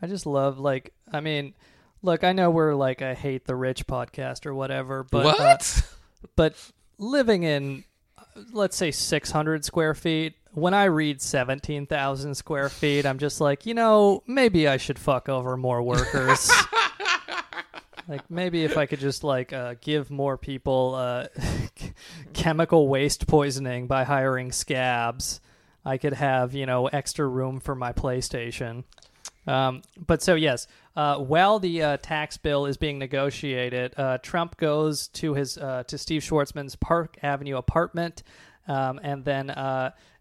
I just love like I mean, look, I know we're like a hate the rich podcast or whatever, but uh, but living in uh, let's say 600 square feet when i read 17,000 square feet i'm just like you know maybe i should fuck over more workers like maybe if i could just like uh, give more people uh, chemical waste poisoning by hiring scabs i could have you know extra room for my playstation um, but so yes, uh, while the uh, tax bill is being negotiated, uh, Trump goes to his uh, to Steve Schwarzman's Park Avenue apartment, um, and then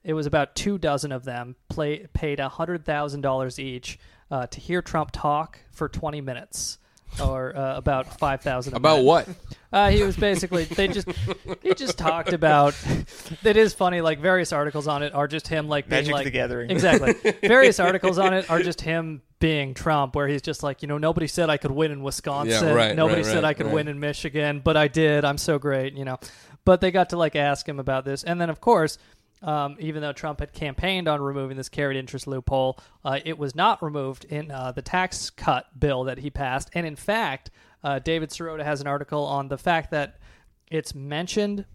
it was about two dozen of them play, paid hundred thousand dollars each to hear Trump talk for twenty minutes. Or uh, about five thousand. About what? Uh, he was basically they just he just talked about. It is funny. Like various articles on it are just him like being Magic like the Gathering. Exactly. various articles on it are just him being Trump, where he's just like, you know, nobody said I could win in Wisconsin. Yeah, right, nobody right, said right, I could right. win in Michigan, but I did. I'm so great, you know. But they got to like ask him about this, and then of course. Um, even though Trump had campaigned on removing this carried interest loophole, uh, it was not removed in uh, the tax cut bill that he passed. And in fact, uh, David Sirota has an article on the fact that it's mentioned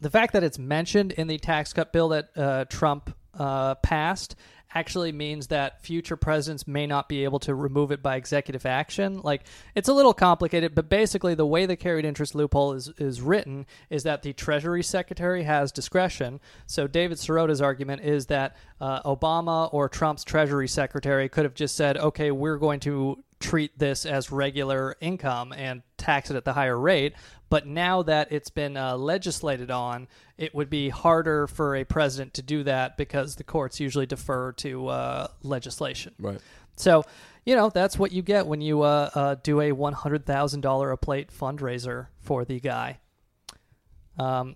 the fact that it's mentioned in the tax cut bill that uh, Trump uh, passed actually means that future presidents may not be able to remove it by executive action. Like it's a little complicated, but basically the way the carried interest loophole is is written is that the Treasury Secretary has discretion. So David Sirota's argument is that uh, Obama or Trump's Treasury Secretary could have just said, "Okay, we're going to treat this as regular income and tax it at the higher rate. But now that it's been uh, legislated on, it would be harder for a president to do that because the courts usually defer to uh, legislation. Right. So, you know, that's what you get when you uh, uh, do a $100,000 a plate fundraiser for the guy. Um,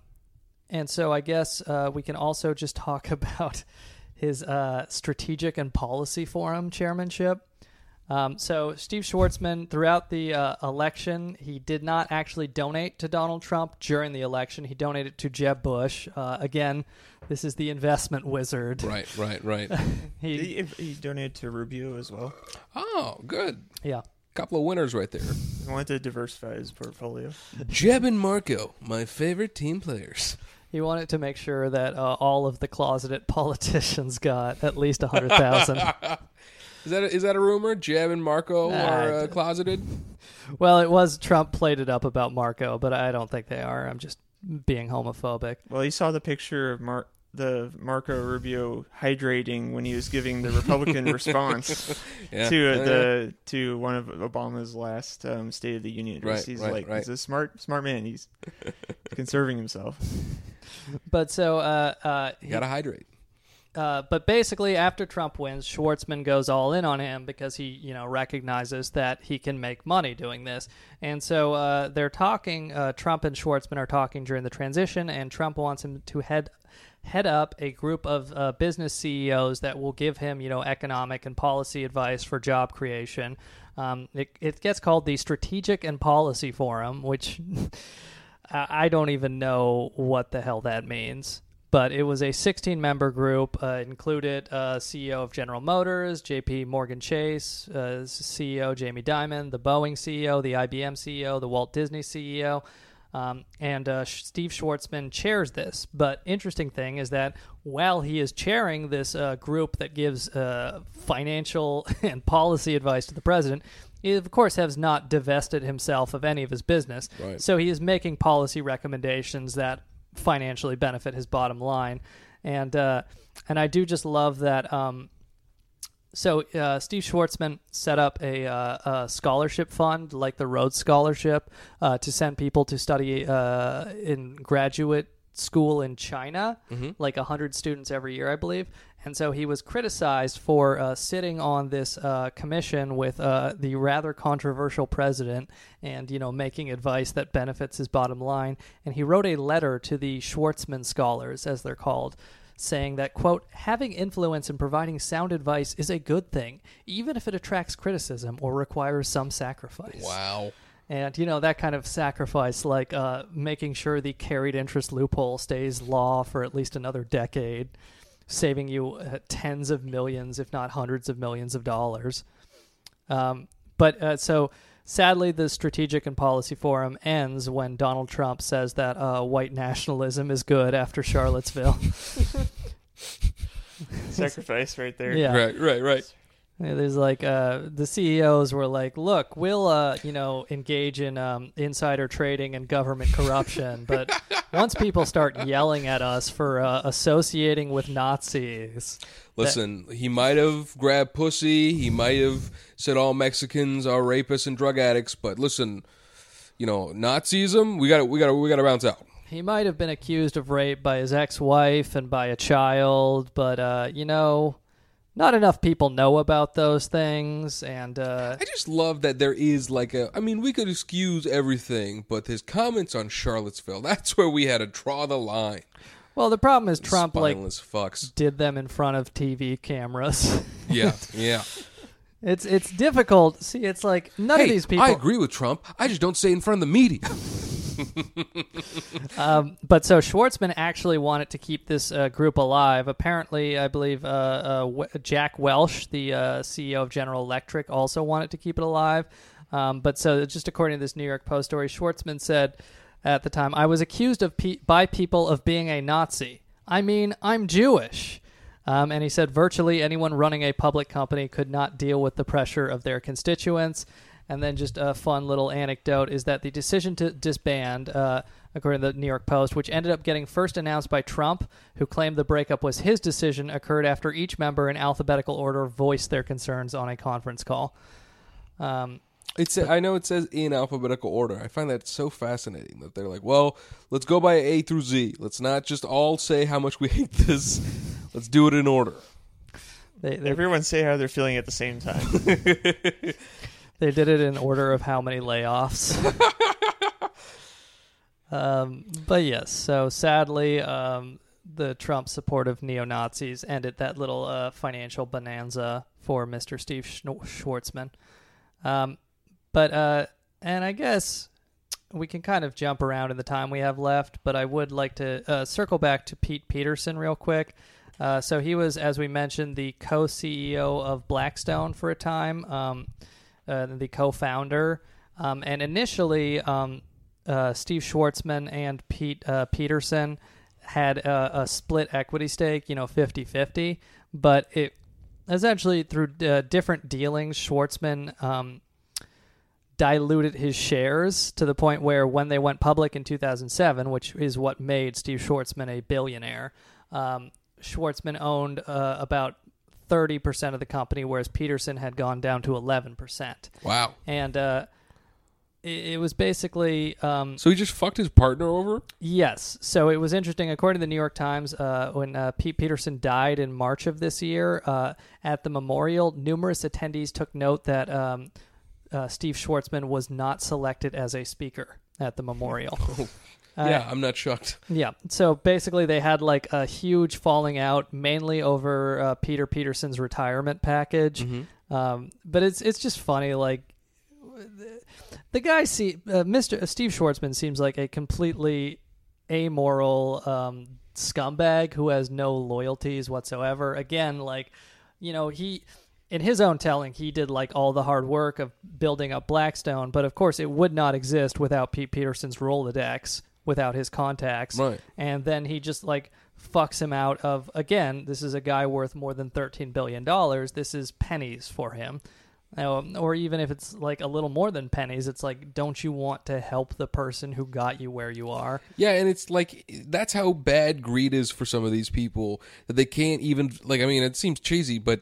and so I guess uh, we can also just talk about his uh, strategic and policy forum chairmanship. Um, so Steve Schwarzman, throughout the uh, election, he did not actually donate to Donald Trump during the election. He donated to Jeb Bush. Uh, again, this is the investment wizard. Right, right, right. He, He, he donated to Rubio as well. oh, good. yeah. Couple of winners right there. He wanted to diversify his portfolio. Jeb and Marco, my favorite team players. He wanted to make sure that uh, all of the closeted politicians got at least a hundred thousand. Is that a, is that a rumor? Jeb and Marco Nah, are I uh, d- closeted. well, it was Trump played it up about Marco, but I don't think they are. I'm just being homophobic. Well, he saw the picture of Mar- the Marco Rubio hydrating when he was giving the Republican response Yeah. to Yeah, uh, the to one of Obama's last um, State of the Union address. Right, He's right, like, right. he's a smart smart man. He's conserving himself. But so, uh, uh, You gotta hydrate. Uh, but basically, after Trump wins, Schwarzman goes all in on him because he, you know, recognizes that he can make money doing this. And so uh, they're talking. Uh, Trump and Schwarzman are talking during the transition, and Trump wants him to head head up a group of uh, business CEOs that will give him, you know, economic and policy advice for job creation. Um, it, it gets called the Strategic and Policy Forum, which I I don't even know what the hell that means. But it was a 16 member group, uh, included uh, CEO of General Motors, JP Morgan Chase, uh, CEO Jamie Dimon, the Boeing CEO, the IBM CEO, the Walt Disney CEO. Um, and uh, Steve Schwarzman chairs this. But interesting thing is that while he is chairing this uh, group that gives uh, financial and policy advice to the president, he of course has not divested himself of any of his business. Right. So he is making policy recommendations that financially benefit his bottom line, and uh, and I do just love that. Um, so uh, Steve Schwarzman set up a, uh, a scholarship fund, like the Rhodes Scholarship, uh, to send people to study uh, in graduate school in China, like hundred students every year, I believe. And so he was criticized for uh, sitting on this uh, commission with uh, the rather controversial president, and you know making advice that benefits his bottom line. And he wrote a letter to the Schwarzman scholars, as they're called, saying that, quote, having influence and providing sound advice is a good thing, even if it attracts criticism or requires some sacrifice. Wow. And, you know, that kind of sacrifice, like uh, making sure the carried interest loophole stays law for at least another decade, saving you uh, tens of millions, if not hundreds of millions of dollars. Um, but uh, so sadly, the Strategic and Policy Forum ends when Donald Trump says that uh, white nationalism is good after Charlottesville. Sacrifice right there. Yeah. Right, right, right. Yeah, There's like uh, the CEOs were like, "Look, we'll uh, you know engage in um, insider trading and government corruption, but once people start yelling at us for uh, associating with Nazis, Listen, he might have grabbed pussy. He might have said all Mexicans are rapists and drug addicts. But listen, you know, Nazism. We got we got we got to bounce out. he might have been accused of rape by his ex-wife and by a child, but uh, you know, not enough people know about those things, and uh, I just love that there is like a. I mean, we could excuse everything, but his comments on Charlottesville—that's where we had to draw the line. well, the problem is Trump like Spineless fucks. did them in front of TV cameras. Yeah, yeah. It's it's difficult. See, it's like none hey, of these people. I agree with Trump. I just don't say it in front of the media. Um, but so Schwarzman actually wanted to keep this uh, group alive. Apparently, I believe uh, uh, w- Jack Welch, the uh, CEO of General Electric, also wanted to keep it alive. Um, but so, just according to this New York Post story, Schwarzman said at the time, "I was accused of pe- by people of being a Nazi. I mean, I'm Jewish." Um, and he said virtually anyone running a public company could not deal with the pressure of their constituents. And then just a fun little anecdote is that the decision to disband, uh, according to the New York Post, which ended up getting first announced by Trump, who claimed the breakup was his decision, occurred after each member in alphabetical order voiced their concerns on a conference call. Um, It's I know it says in alphabetical order. I find that so fascinating that they're like, well, let's go by A through Z. Let's not just all say how much we hate this. Let's do it in order. they, they, Everyone say how they're feeling at the same time. they did it in order of how many layoffs. um, but yes, so sadly, um, the Trump support of neo Nazis ended that little uh, financial bonanza for Mr. Steve Schn- Schwarzman. Um, but, uh, and I guess we can kind of jump around in the time we have left, but I would like to uh, circle back to Pete Peterson real quick. Uh, so he was, as we mentioned, the co-CEO of Blackstone for a time, um, uh, the co-founder, um, and initially um, uh, Steve Schwarzman and Pete uh, Peterson had a, a split equity stake, you know, 50-50, but it essentially through uh, different dealings, Schwarzman um, diluted his shares to the point where when they went public in 2007, which is what made Steve Schwarzman a billionaire, um, Schwarzman owned uh, about 30% of the company, whereas Peterson had gone down to 11%. Wow. And uh, it, it was basically. Um, So he just fucked his partner over? Yes. So it was interesting. According to the New York Times, uh, when uh, Pete Peterson died in March of this year, uh, at the memorial, numerous attendees took note that um, uh, Steve Schwarzman was not selected as a speaker at the memorial. Uh, yeah, I'm not shocked. yeah. So basically, they had like a huge falling out, mainly over uh, Peter Peterson's retirement package. Um, but it's it's just funny, like the, the guy see uh, Mr. uh, Steve Schwarzman seems like a completely amoral um, scumbag who has no loyalties whatsoever. Again, like you know he. In his own telling, he did like all the hard work of building up Blackstone, but of course, it would not exist without Pete Peterson's Rolodex, without his contacts Right. and then he just like fucks him out of again this is a guy worth more than 13 billion dollars this is pennies for him um, or even if it's like a little more than pennies it's like don't you want to help the person who got you where you are Yeah, and it's like that's how bad greed is for some of these people that they can't even like. I mean, it seems cheesy, but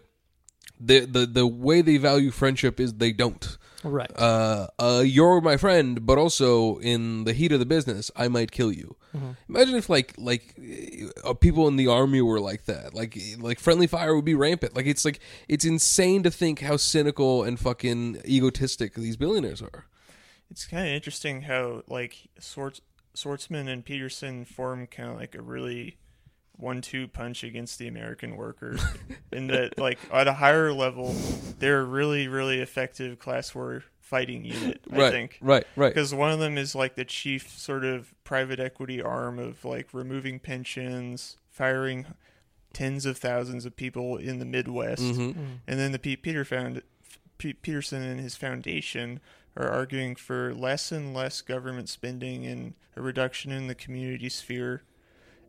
the the the way they value friendship is they don't. Right Uh, uh, you're my friend, but also in the heat of the business, I might kill you. Imagine if like like uh, people in the army were like that. Like like friendly fire would be rampant. Like it's like it's insane to think how cynical and fucking egotistic these billionaires are. It's kind of interesting how like Swartz, Schwarzman and Peterson form kind of like a really one-two punch against the American worker, in that like at a higher level, they're a really really effective class war fighting unit. I right, think. right, right. Because one of them is like the chief sort of private equity arm of like removing pensions, firing tens of thousands of people in the Midwest, Mhm. and then the Pete Peter found Pete Peterson and his foundation are arguing for less and less government spending and a reduction in the community sphere,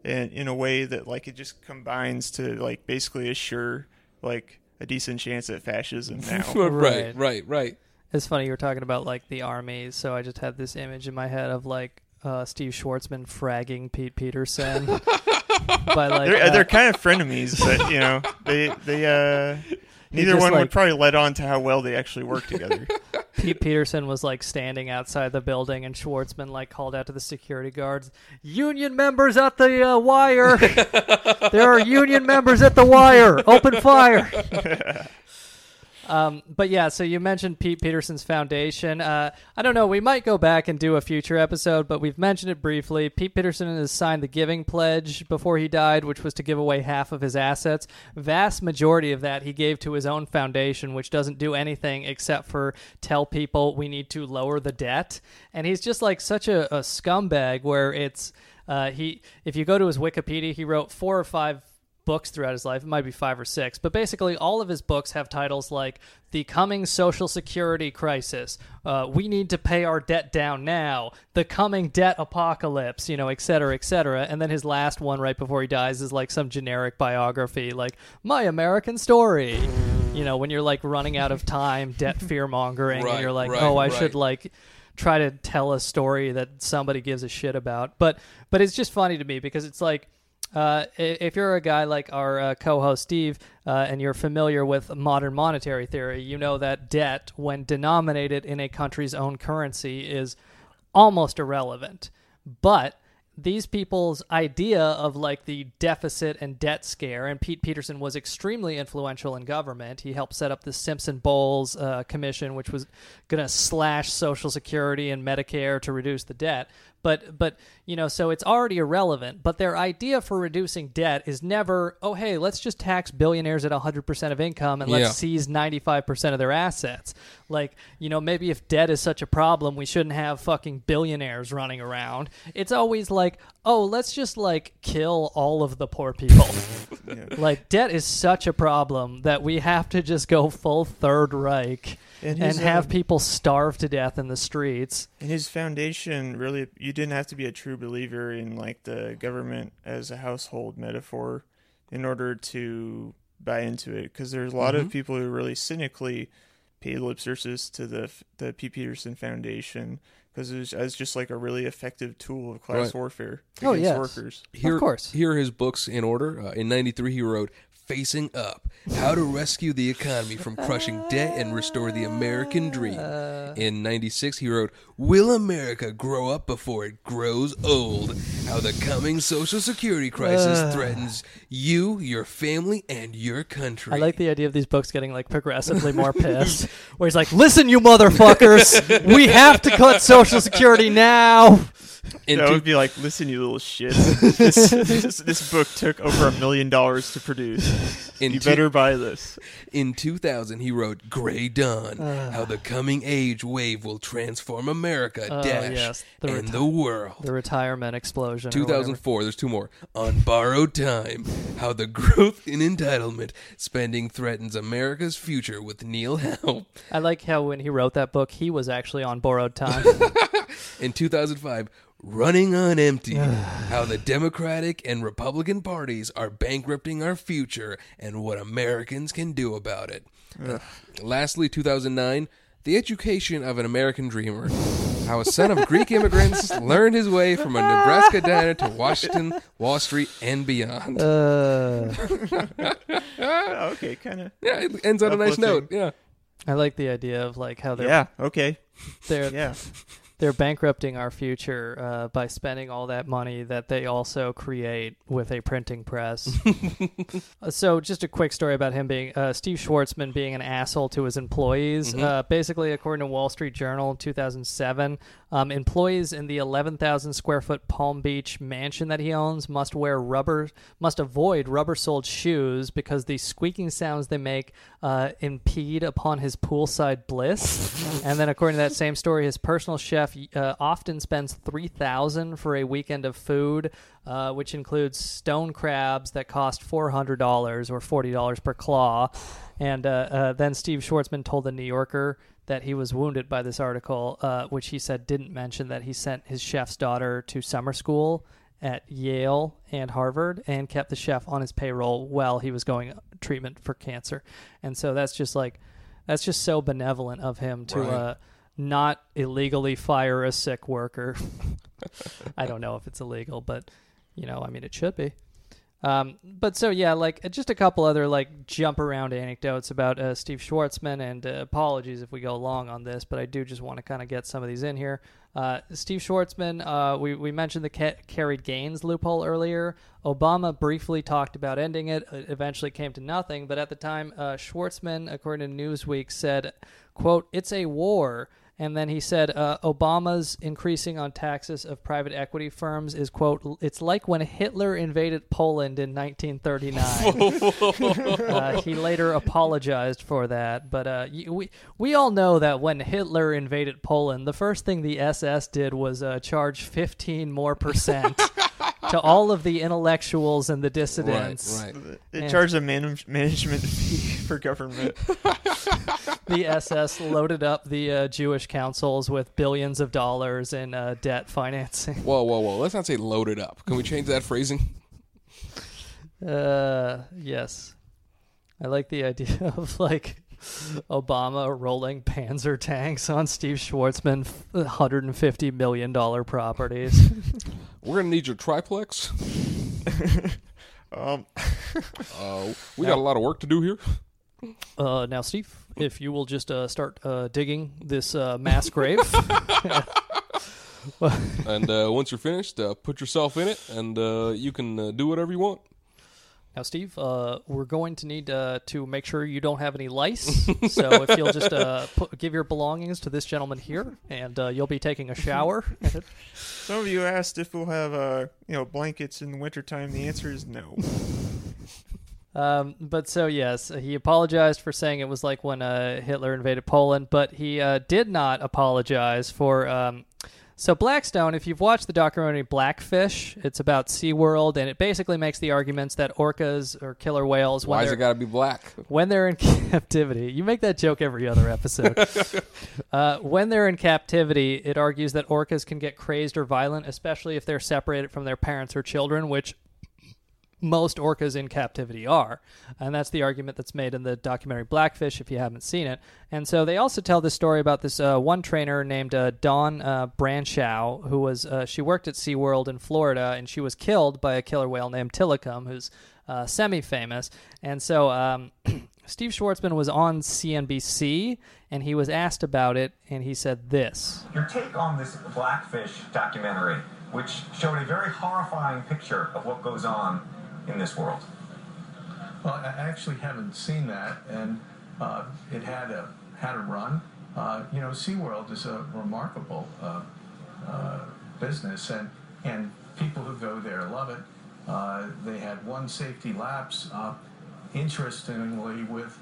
and in a way that like it just combines to like basically assure like a decent chance at fascism now. right, right, right. It's funny you were talking about like the armies, so I just had this image in my head of like uh, Steve Schwarzman fragging Pete Peterson. by like they're, uh, they're kind of frenemies, but you know they they uh neither one like- would probably let on to how well they actually work together. Pete Peterson was like standing outside the building, and Schwarzman like called out to the security guards, "Union members at the uh, wire! there are union members at the wire! Open fire!" Um, but yeah, so you mentioned Pete Peterson's foundation. Uh, I don't know. We might go back and do a future episode, but we've mentioned it briefly. Pete Peterson has signed the Giving Pledge before he died, which was to give away half of his assets. Vast majority of that he gave to his own foundation, which doesn't do anything except for tell people we need to lower the debt. And he's just like such a, a scumbag. Where it's uh, he, if you go to his Wikipedia, he wrote four or five books throughout his life. It might be five or six, but basically all of his books have titles like "The Coming Social Security Crisis," uh, "We Need to Pay Our Debt Down Now," "The Coming Debt Apocalypse," you know, et cetera, et cetera. And then his last one right before he dies is like some generic biography, like "My American Story." You know, when you're like running out of time, debt fear mongering, Right, and you're like, right, "Oh, I right. should like." try to tell a story that somebody gives a shit about but but it's just funny to me because it's like uh, if you're a guy like our uh, co-host Steve, uh, and you're familiar with modern monetary theory, you know that debt, when denominated in a country's own currency, is almost irrelevant. But these people's idea of like the deficit and debt scare, and Pete Peterson was extremely influential in government. He helped set up the Simpson Bowles uh, Commission, which was going to slash Social Security and Medicare to reduce the debt. But but you know, so it's already irrelevant. But their idea for reducing debt is never, oh hey, let's just tax billionaires at 100% of income and let's Yeah. seize 95% of their assets. Like, you know, maybe if debt is such a problem, we shouldn't have fucking billionaires running around. It's always like, oh, let's just like kill all of the poor people. Like debt is such a problem that we have to just go full Third Reich And and, have um, people starve to death in the streets. And his foundation really, you didn't have to be a true believer in like the government as a household metaphor in order to buy into it. Because there's a lot Mhm. of people who really cynically pay lip service to the the P. Peterson Foundation because it was as just like a really effective tool of class Right. warfare Oh, against yes. workers. Here, Of course. Here are his books in order. Uh, in 93, he wrote Facing Up How to Rescue the Economy from Crushing Debt and Restore the American Dream. In 96, he wrote Will America Grow Up Before It Grows Old? How the Coming Social Security Crisis Threatens You, Your Family, and Your Country. I like the idea of these books getting like progressively more pissed. Where he's like, "Listen, you motherfuckers, we have to cut Social Security now." In that two- would be like, listen, you little shit. this, this, this book took over a million dollars to produce. In you two- better buy this. In 2000, he wrote Gray Dawn, ah. How the Coming Age Wave Will Transform America, Oh, Dash, yes, the and reti- the World. The retirement explosion. 2004, there's two more. On Borrowed Time, How the Growth in Entitlement Spending Threatens America's Future with Neil Howe. I like how when he wrote that book, he was actually on borrowed time. In 2005, Running on Empty, How the Democratic and Republican parties are bankrupting our future and what Americans can do about it. Lastly, 2009, The Education of an American Dreamer, How a son of Greek immigrants learned his way from a Nebraska diner to Washington, Wall Street, and beyond. uh, okay, kind of. yeah, it ends on a nice uplifting. note. Yeah. I like the idea of like how they're Yeah. Okay. they're Yeah. They're bankrupting our future uh, by spending all that money that they also create with a printing press. Uh, so, just a quick story about him being uh, Steve Schwarzman being an asshole to his employees. Uh, basically, according to Wall Street Journal in 2007, um, employees in the 11,000 square foot Palm Beach mansion that he owns must wear rubber, must avoid rubber soled shoes because the squeaking sounds they make uh, impede upon his poolside bliss. and then, according to that same story, his personal chef uh, often spends 3000 for a weekend of food, uh, which includes stone crabs that cost $400 or $40 per claw. And uh, uh, then Steve Schwarzman told the New Yorker that he was wounded by this article, uh, which he said didn't mention that he sent his chef's daughter to summer school at Yale and Harvard and kept the chef on his payroll while he was going treatment for cancer. And so that's just like that's just so benevolent of him to Right. uh, not illegally fire a sick worker. I don't know if it's illegal, but you know, I mean, it should be. Um, but so yeah, like just a couple other like jump around anecdotes about uh, Steve Schwarzman, and uh, apologies if we go long on this, but I do just want to kind of get some of these in here. Uh, Steve Schwarzman, uh, we we mentioned the ca- carried gains loophole earlier. Obama briefly talked about ending it. It eventually came to nothing, but at the time, uh, Schwarzman, according to Newsweek, said, "quote It's a war." And then he said, uh, Obama's increasing on taxes of private equity firms is, quote, it's like when Hitler invaded Poland in 1939. uh, he later apologized for that. But uh, we, we all know that when Hitler invaded Poland, the first thing the SS did was uh, charge 15 more percent to all of the intellectuals and the dissidents. Right, right. They Yeah. charge a man- management fee for government. the SS loaded up the uh, Jewish councils with billions of dollars in uh, debt financing. Whoa, whoa, whoa. Let's not say loaded up. Can we change that phrasing? Uh, yes. I like the idea of like Obama rolling Panzer tanks on Steve Schwarzman 150 million dollar properties. We're going to need your triplex. Um, Uh, we got a lot of work to do here. uh, now, Steve, if you will just uh, start uh, digging this uh, mass grave. And uh, once you're finished, uh, put yourself in it, and uh, you can uh, do whatever you want. Now, Steve, uh, we're going to need uh, to make sure you don't have any lice. so if you'll just uh, put, give your belongings to this gentleman here, and uh, you'll be taking a shower. some of you asked if we'll have uh, you know blankets in the wintertime. The answer is no. Um, but so yes, he apologized for saying it was like when uh, Hitler invaded Poland, but he uh, did not apologize for. Um, so Blackstone, if you've watched the documentary Blackfish, it's about SeaWorld, and it basically makes the arguments that orcas or killer whales Why's they're it got to be black? when they're in captivity. You make that joke every other episode. uh, when they're in captivity, it argues that orcas can get crazed or violent, especially if they're separated from their parents or children, which most orcas in captivity are. And that's the argument that's made in the documentary Blackfish, if you haven't seen it. And so they also tell this story about this uh, one trainer named uh, Dawn uh, Brancheau, who was, uh, she worked at SeaWorld in Florida, and she was killed by a killer whale named Tilikum, who's uh, semi famous. And so um, Steve Schwarzman was on CNBC, and he was asked about it, and he said this. Your take on this Blackfish documentary, which showed a very horrifying picture of what goes on in this world. Well, I actually haven't seen that, and uh, it had a had a run. Uh, you know, SeaWorld is a remarkable uh, uh, business, and and people who go there love it. Uh, they had one safety lapse. Uh, interestingly, with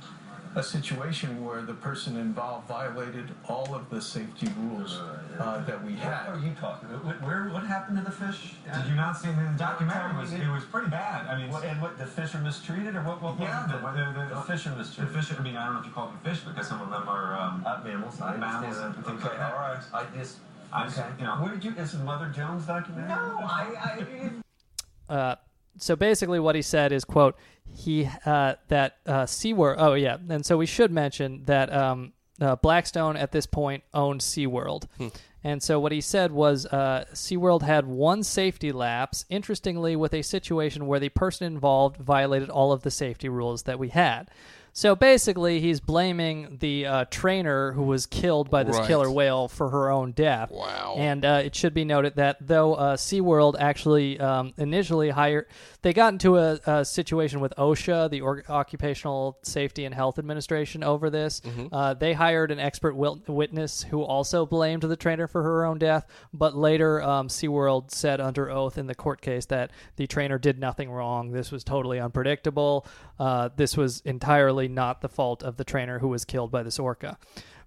a situation where the person involved violated all of the safety rules uh, that we What had. are you talking about? Wh- Where, what happened to the fish? Did you not see it in the documentary? It was, it was pretty bad. I mean, What- and what the fish are mistreated, or what? what Yeah, the- the, the, the the fish are mistreated. The mistreated. fish. I mean, I don't know if you call them fish because some of them are um, Uh, mammals, I mammals and things Okay, like that. all right. I just I'm just, you know. Where did you? This is Mother Jones documentary. No, I, I uh, so basically what he said is quote he uh, that uh, SeaWorld oh yeah and so we should mention that um, uh, Blackstone at this point owned SeaWorld. And so what he said was uh, SeaWorld had one safety lapse interestingly with a situation where the person involved violated all of the safety rules that we had So basically, he's blaming the uh, trainer who was killed by this Right. killer whale for her own death. Wow. And uh, it should be noted that though uh, SeaWorld actually um, initially hired, they got into a, a situation with OSHA, the Or- Occupational Safety and Health Administration, over this. Mm-hmm. Uh, they hired an expert wil- witness who also blamed the trainer for her own death, but later um, SeaWorld said under oath in the court case that the trainer did nothing wrong. This was totally unpredictable. Uh, this was entirely not the fault of the trainer who was killed by this orca.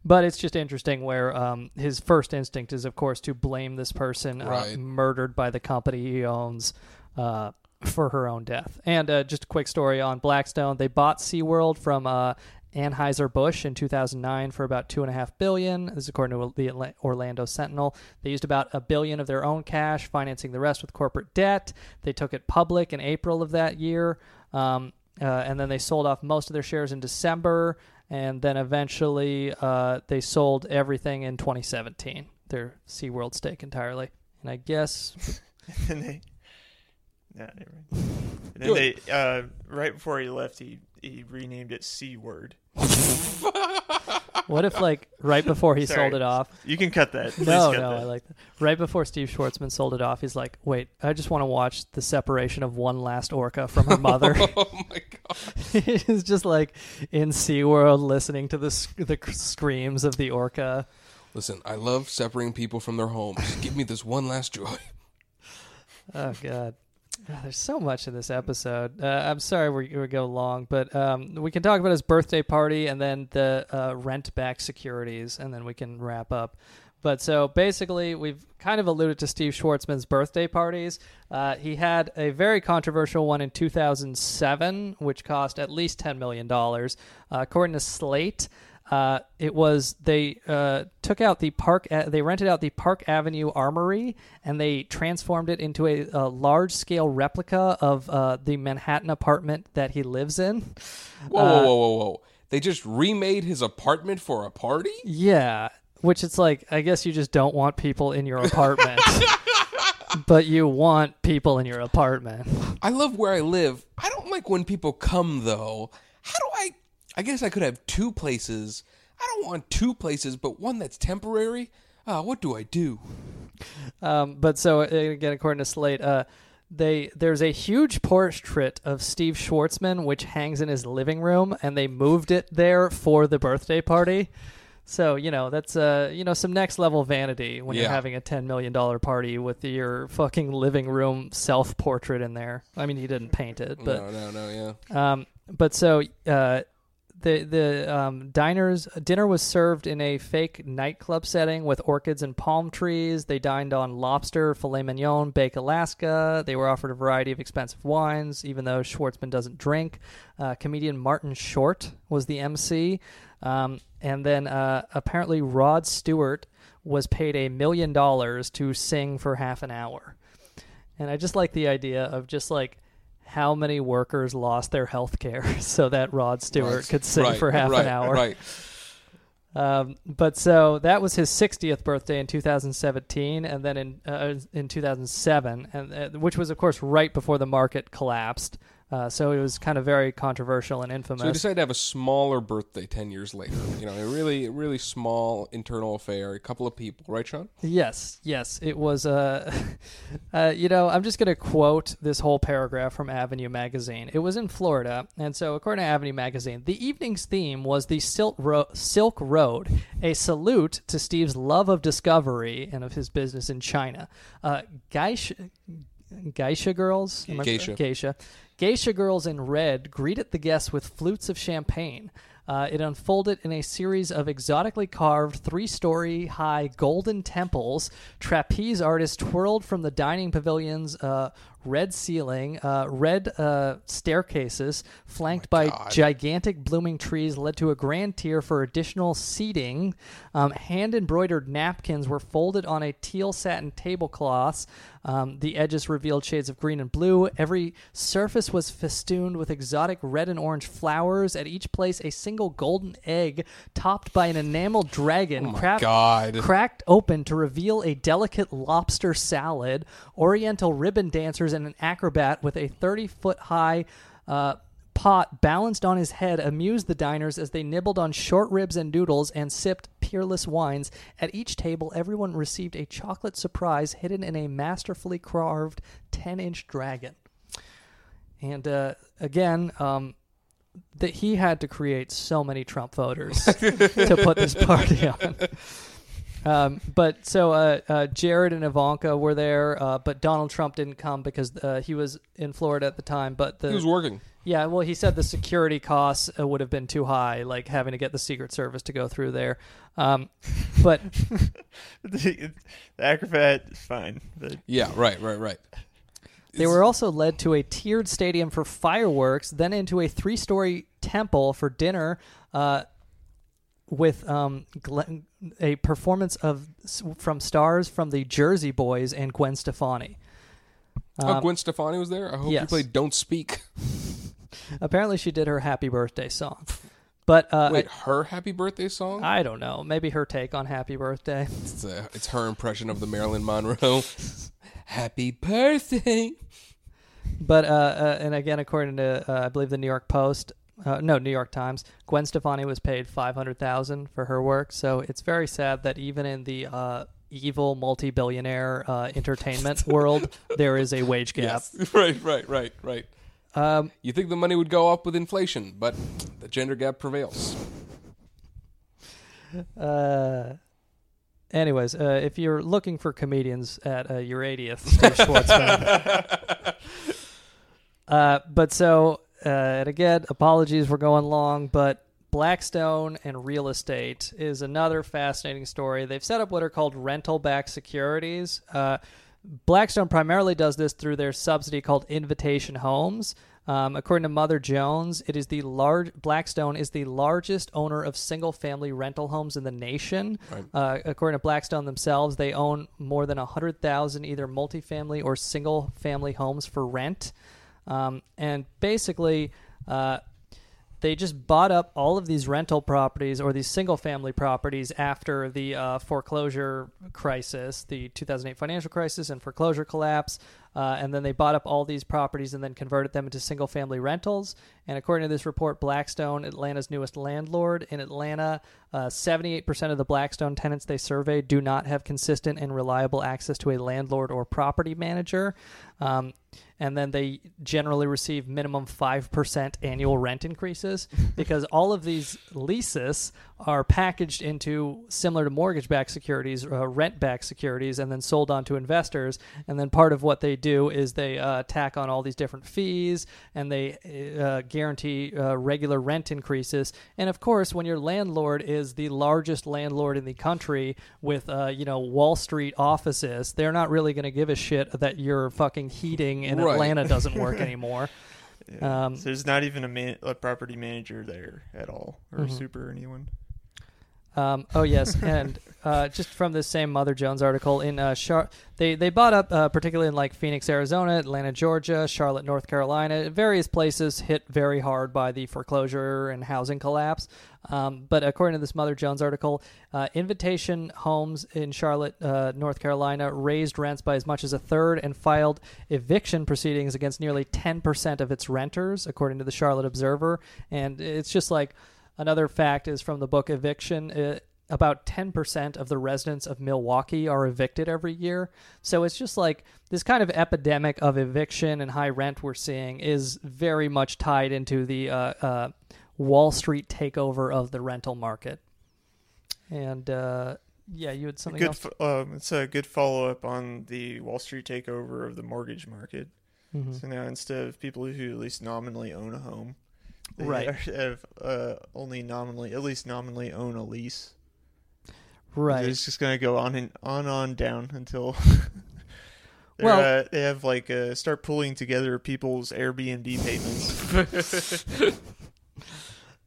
But it's just interesting where um, his first instinct is, of course, to blame this person uh, Right. murdered by the company he owns uh, for her own death. And uh, just a quick story on Blackstone: they bought SeaWorld from uh, Anheuser Busch in 2009 for about two and a half billion. This is according to the Orlando Sentinel. They used about a billion of their own cash, financing the rest with corporate debt. They took it public in April of that year, um, uh, and then they sold off most of their shares in December. And then eventually, uh, they sold everything in 2017. Their SeaWorld stake entirely. And I guess and they, yeah, never mind. And then they, uh, right before he left, he he renamed it C word. What if, like, right before he Sorry. sold it off? You can cut that. Please No, cut no, that. I like that. Right before Steve Schwarzman sold it off, he's like, "Wait, I just want to watch the separation of one last orca from her mother." oh my god. he's just like in SeaWorld listening to the sc- the screams of the orca. Listen, I love separating people from their homes. Give me this one last joy. Oh God. Ah, There's so much in this episode. Uh, I'm sorry we, we go long, but um, we can talk about his birthday party and then the uh, rent back securities, and then we can wrap up. But so basically, we've kind of alluded to Steve Schwarzman's birthday parties. Uh, he had a very controversial one in 2007, which cost at least $10 million. Uh, according to Slate, uh, it was they uh, took out the park. Uh, they rented out the Park Avenue Armory and they transformed it into a, a large-scale replica of uh, the Manhattan apartment that he lives in. Whoa, Uh, whoa, whoa, whoa, whoa. They just remade his apartment for a party? Yeah, which it's like I guess you just don't want people in your apartment, but you want people in your apartment. I love where I live. I don't like when people come though. How do I I guess I could have two places. I don't want two places, but one that's temporary. Ah, what do I do? Um, but so uh, again, according to Slate, uh, they there's a huge portrait of Steve Schwarzman which hangs in his living room, and they moved it there for the birthday party. So you know that's uh you know some next level vanity when you're having a ten million dollar party with your fucking living room self portrait in there. I mean, he didn't paint it, but no, no, no, yeah. um, but so uh, the the um, diners dinner was served in a fake nightclub setting with orchids and palm trees. They dined on lobster, filet mignon, bake Alaska. They were offered a variety of expensive wines, even though Schwarzman doesn't drink. Uh, comedian Martin Short was the MC, um, and then uh, apparently Rod Stewart was paid a million dollars to sing for half an hour. And I just like the idea of just like how many workers lost their health care so that Rod Stewart Right. could sing Right, for half right, an hour. Right. Um, but so that was his 60th birthday in 2017, and then in uh, in 2007, and uh, which was of course right before the market collapsed. Uh, so it was kind of very controversial and infamous. So we decided to have a smaller birthday ten years later. You know, a really, really small internal affair. A couple of people, right, Sean? Yes, yes, it was. Uh, uh, you know, I'm just going to quote this whole paragraph from Avenue Magazine. It was in Florida, and so according to Avenue Magazine, the evening's theme was the Silk, Ro- Silk Road, a salute to Steve's love of discovery and of his business in China. Uh, Geisha, geisha girls, Geisha. geisha, geisha girls in red greeted the guests with flutes of champagne. Uh, it unfolded in a series of exotically carved three story high golden temples. Trapeze artists twirled from the dining pavilion's uh, red ceiling. Uh, red uh, staircases, flanked by gigantic blooming trees, led to a grand tier for additional seating. Um, Hand embroidered napkins were folded on a teal satin tablecloths. Um, the edges revealed shades of green and blue. Every surface was festooned with exotic red and orange flowers. At each place, a single golden egg topped by an enameled dragon Oh cracked, God. cracked open to reveal a delicate lobster salad. Oriental ribbon dancers an acrobat with a 30 foot high. Uh, pot balanced on his head amused the diners as they nibbled on short ribs and noodles and sipped peerless wines. At each table, everyone received a chocolate surprise hidden in a masterfully carved 10 inch dragon. And uh, again, um, that he had to create so many Trump voters to put this party on. Um, but so uh, uh, Jared and Ivanka were there, uh, but Donald Trump didn't come because uh, he was in Florida at the time. But the, He was working. Yeah, well, he said the security costs uh, would have been too high, like having to get the Secret Service to go through there. Um, but the, the acrobat is fine, but Yeah, right, right, right. They were also led to a tiered stadium for fireworks, then into a three story temple for dinner uh, with um, Glenn, a performance of from stars from the Jersey Boys and Gwen Stefani. oh, Um, Gwen Stefani was there. I hope you played "Don't Speak." Apparently, she did her happy birthday song. But uh, Wait, her happy birthday song? I, I don't know. Maybe her take on Happy Birthday. It's, uh, it's her impression of the Marilyn Monroe. happy birthday. But uh, uh, and again, according to uh, I believe the New York Post, uh, no New York Times, Gwen Stefani was paid five hundred thousand for her work. So it's very sad that even in the uh, evil multi-billionaire uh, entertainment world, there is a wage gap. Yes. right, right, right, right. Um, you think the money would go up with inflation, but the gender gap prevails. Uh, anyways, uh, if you're looking for comedians at uh, your 80th, Steve Schwarzman. uh, but so, uh, and again, apologies for going long, but Blackstone and real estate is another fascinating story. They've set up what are called rental backed securities. Uh, Blackstone primarily does this through their subsidy called Invitation Homes. Um, according to Mother Jones, it is the large Blackstone is the largest owner of single-family rental homes in the nation. Right. Uh, according to Blackstone themselves, they own more than hundred thousand either multifamily or single-family homes for rent, um, and basically. Uh, they just bought up all of these rental properties or these single family properties after the uh, foreclosure crisis, the 2008 financial crisis and foreclosure collapse. Uh, and then they bought up all these properties and then converted them into single family rentals. And according to this report, Blackstone, Atlanta's newest landlord in Atlanta, uh, 78% of the Blackstone tenants they surveyed do not have consistent and reliable access to a landlord or property manager. Um, and then they generally receive minimum 5% annual rent increases because all of these leases are packaged into similar to mortgage backed securities, uh, rent backed securities, and then sold on to investors. And then part of what they do is they uh, tack on all these different fees and they uh, guarantee uh, regular rent increases. And of course, when your landlord is the largest landlord in the country with, uh, you know, Wall Street offices, they're not really going to give a shit that your fucking heating in Right. Atlanta doesn't work anymore. yeah. Um, so there's not even a, man, a property manager there at all, or a Mhm. super or anyone. Um, oh yes, and uh, just from this same Mother Jones article in uh, Char- they they bought up uh, particularly in like Phoenix, Arizona, Atlanta, Georgia, Charlotte, North Carolina, various places hit very hard by the foreclosure and housing collapse. Um, but according to this Mother Jones article, uh, Invitation Homes in Charlotte, uh, North Carolina, raised rents by as much as a third and filed eviction proceedings against nearly ten percent of its renters, according to the Charlotte Observer. And it's just like Another fact is from the book Eviction. Uh, about 10% of the residents of Milwaukee are evicted every year. So it's just like this kind of epidemic of eviction and high rent we're seeing is very much tied into the uh, uh, Wall Street takeover of the rental market. And uh, yeah, you had something good. else. um, it's a good follow up on the Wall Street takeover of the mortgage market. Mhm. So now instead of people who at least nominally own a home, they Right. have uh, only nominally, at least nominally own a lease. Right. It's just gonna go on and on on down until. Well- uh, they have like uh, start pulling together people's Airbnb payments.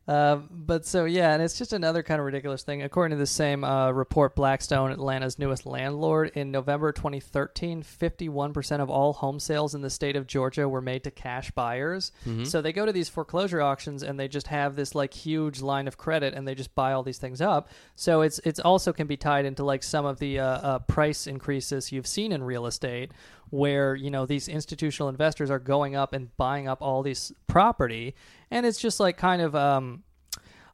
Um, but so yeah, and it's just another kind of ridiculous thing. According to the same uh, report, Blackstone, Atlanta's newest landlord, in November 2013, 51% of all home sales in the state of Georgia were made to cash buyers. Mhm. So they go to these foreclosure auctions and they just have this like huge line of credit and they just buy all these things up. So it's it's also can be tied into like some of the uh, uh, price increases you've seen in real estate, where you know these institutional investors are going up and buying up all these property, and it's just like kind of. Um,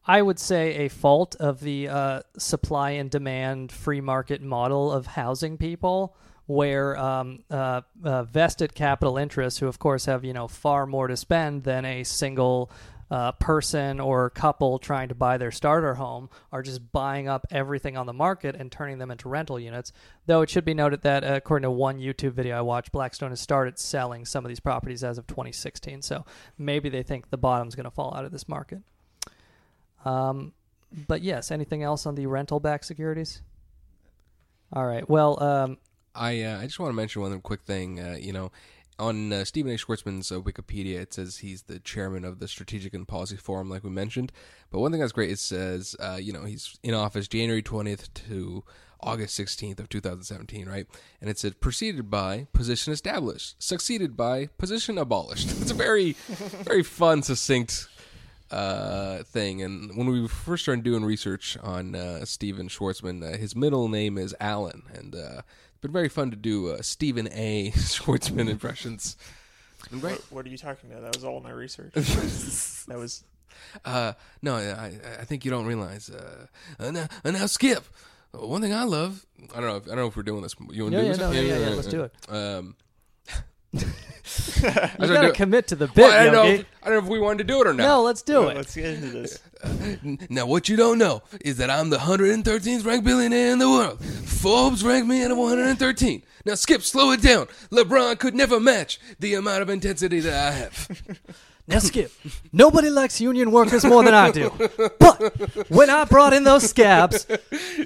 I would say a fault of the uh, supply and demand free market model of housing people, where um, uh, uh, vested capital interests, who of course have you know far more to spend than a single uh, person or couple trying to buy their starter home, are just buying up everything on the market and turning them into rental units. Though it should be noted that uh, according to one YouTube video I watched, Blackstone has started selling some of these properties as of 2016. So maybe they think the bottom's going to fall out of this market. Um, but yes, anything else on the rental back securities? All right. Well, um, I uh, I just want to mention one quick thing. Uh, you know, on uh, Stephen A. Schwarzman's uh, Wikipedia, it says he's the chairman of the Strategic and Policy Forum, like we mentioned. But one thing that's great, it says, uh, you know, he's in office January 20th to August 16th of 2017, right? And it said preceded by position established, succeeded by position abolished. it's a very, very fun, succinct uh, thing. And when we first started doing research on uh, Stephen Schwarzman, uh, his middle name is Alan, and uh, it's been very fun to do uh, Stephen A. Schwarzman impressions. It's been great. What, what are you talking about? That was all my research. that was. Uh, no, I, I think you don't realize. Uh, uh, now, uh, now, Skip. One thing I love. I don't know. If, I don't know if we're doing this. You want to Yeah, do yeah, this? no, yeah, yeah, yeah, let's do it. Um, you I got don't to commit to the bit, Well, I don't know. If, I don't know if we wanted to do it or not. No, let's do Well, it. Let's get into this. Now, what you don't know is that I'm the 113th ranked billionaire in the world. Forbes ranked me at 113. Now, Skip, slow it down. LeBron could never match the amount of intensity that I have. Now, Skip, nobody likes union workers more than I do. But when I brought in those scabs,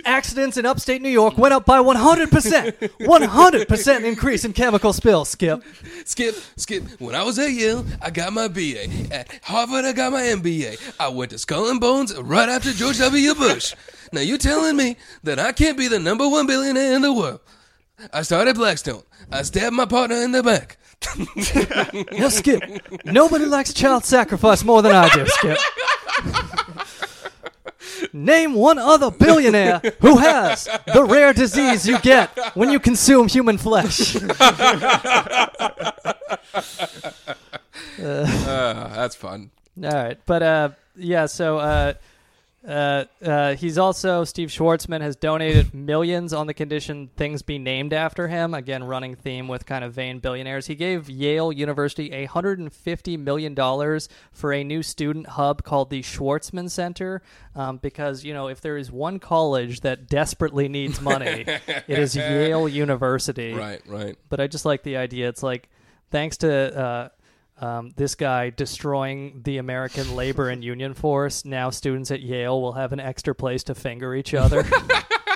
accidents in upstate New York went up by 100%. 100% increase in chemical spills, Skip. Skip, Skip, when I was at Yale, I got my BA. At Harvard, I got my MBA. I went to Skull and Bones right after George W. Bush. Now, you're telling me that I can't be the number one billionaire in the world? I started Blackstone. I stabbed my partner in the back. Now, Skip, nobody likes child sacrifice more than I do, Skip. Name one other billionaire who has the rare disease you get when you consume human flesh. Uh, that's fun. All right, but uh, yeah. So uh, uh, he's also Steve Schwarzman has donated millions on the condition things be named after him. Again, running theme with kind of vain billionaires. He gave Yale University a hundred and fifty million dollars for a new student hub called the Schwarzman Center, um, because you know if there is one college that desperately needs money, it is Yale University. Right, right. But I just like the idea. It's like thanks to uh, um, this guy destroying the American labor and union force. Now students at Yale will have an extra place to finger each other.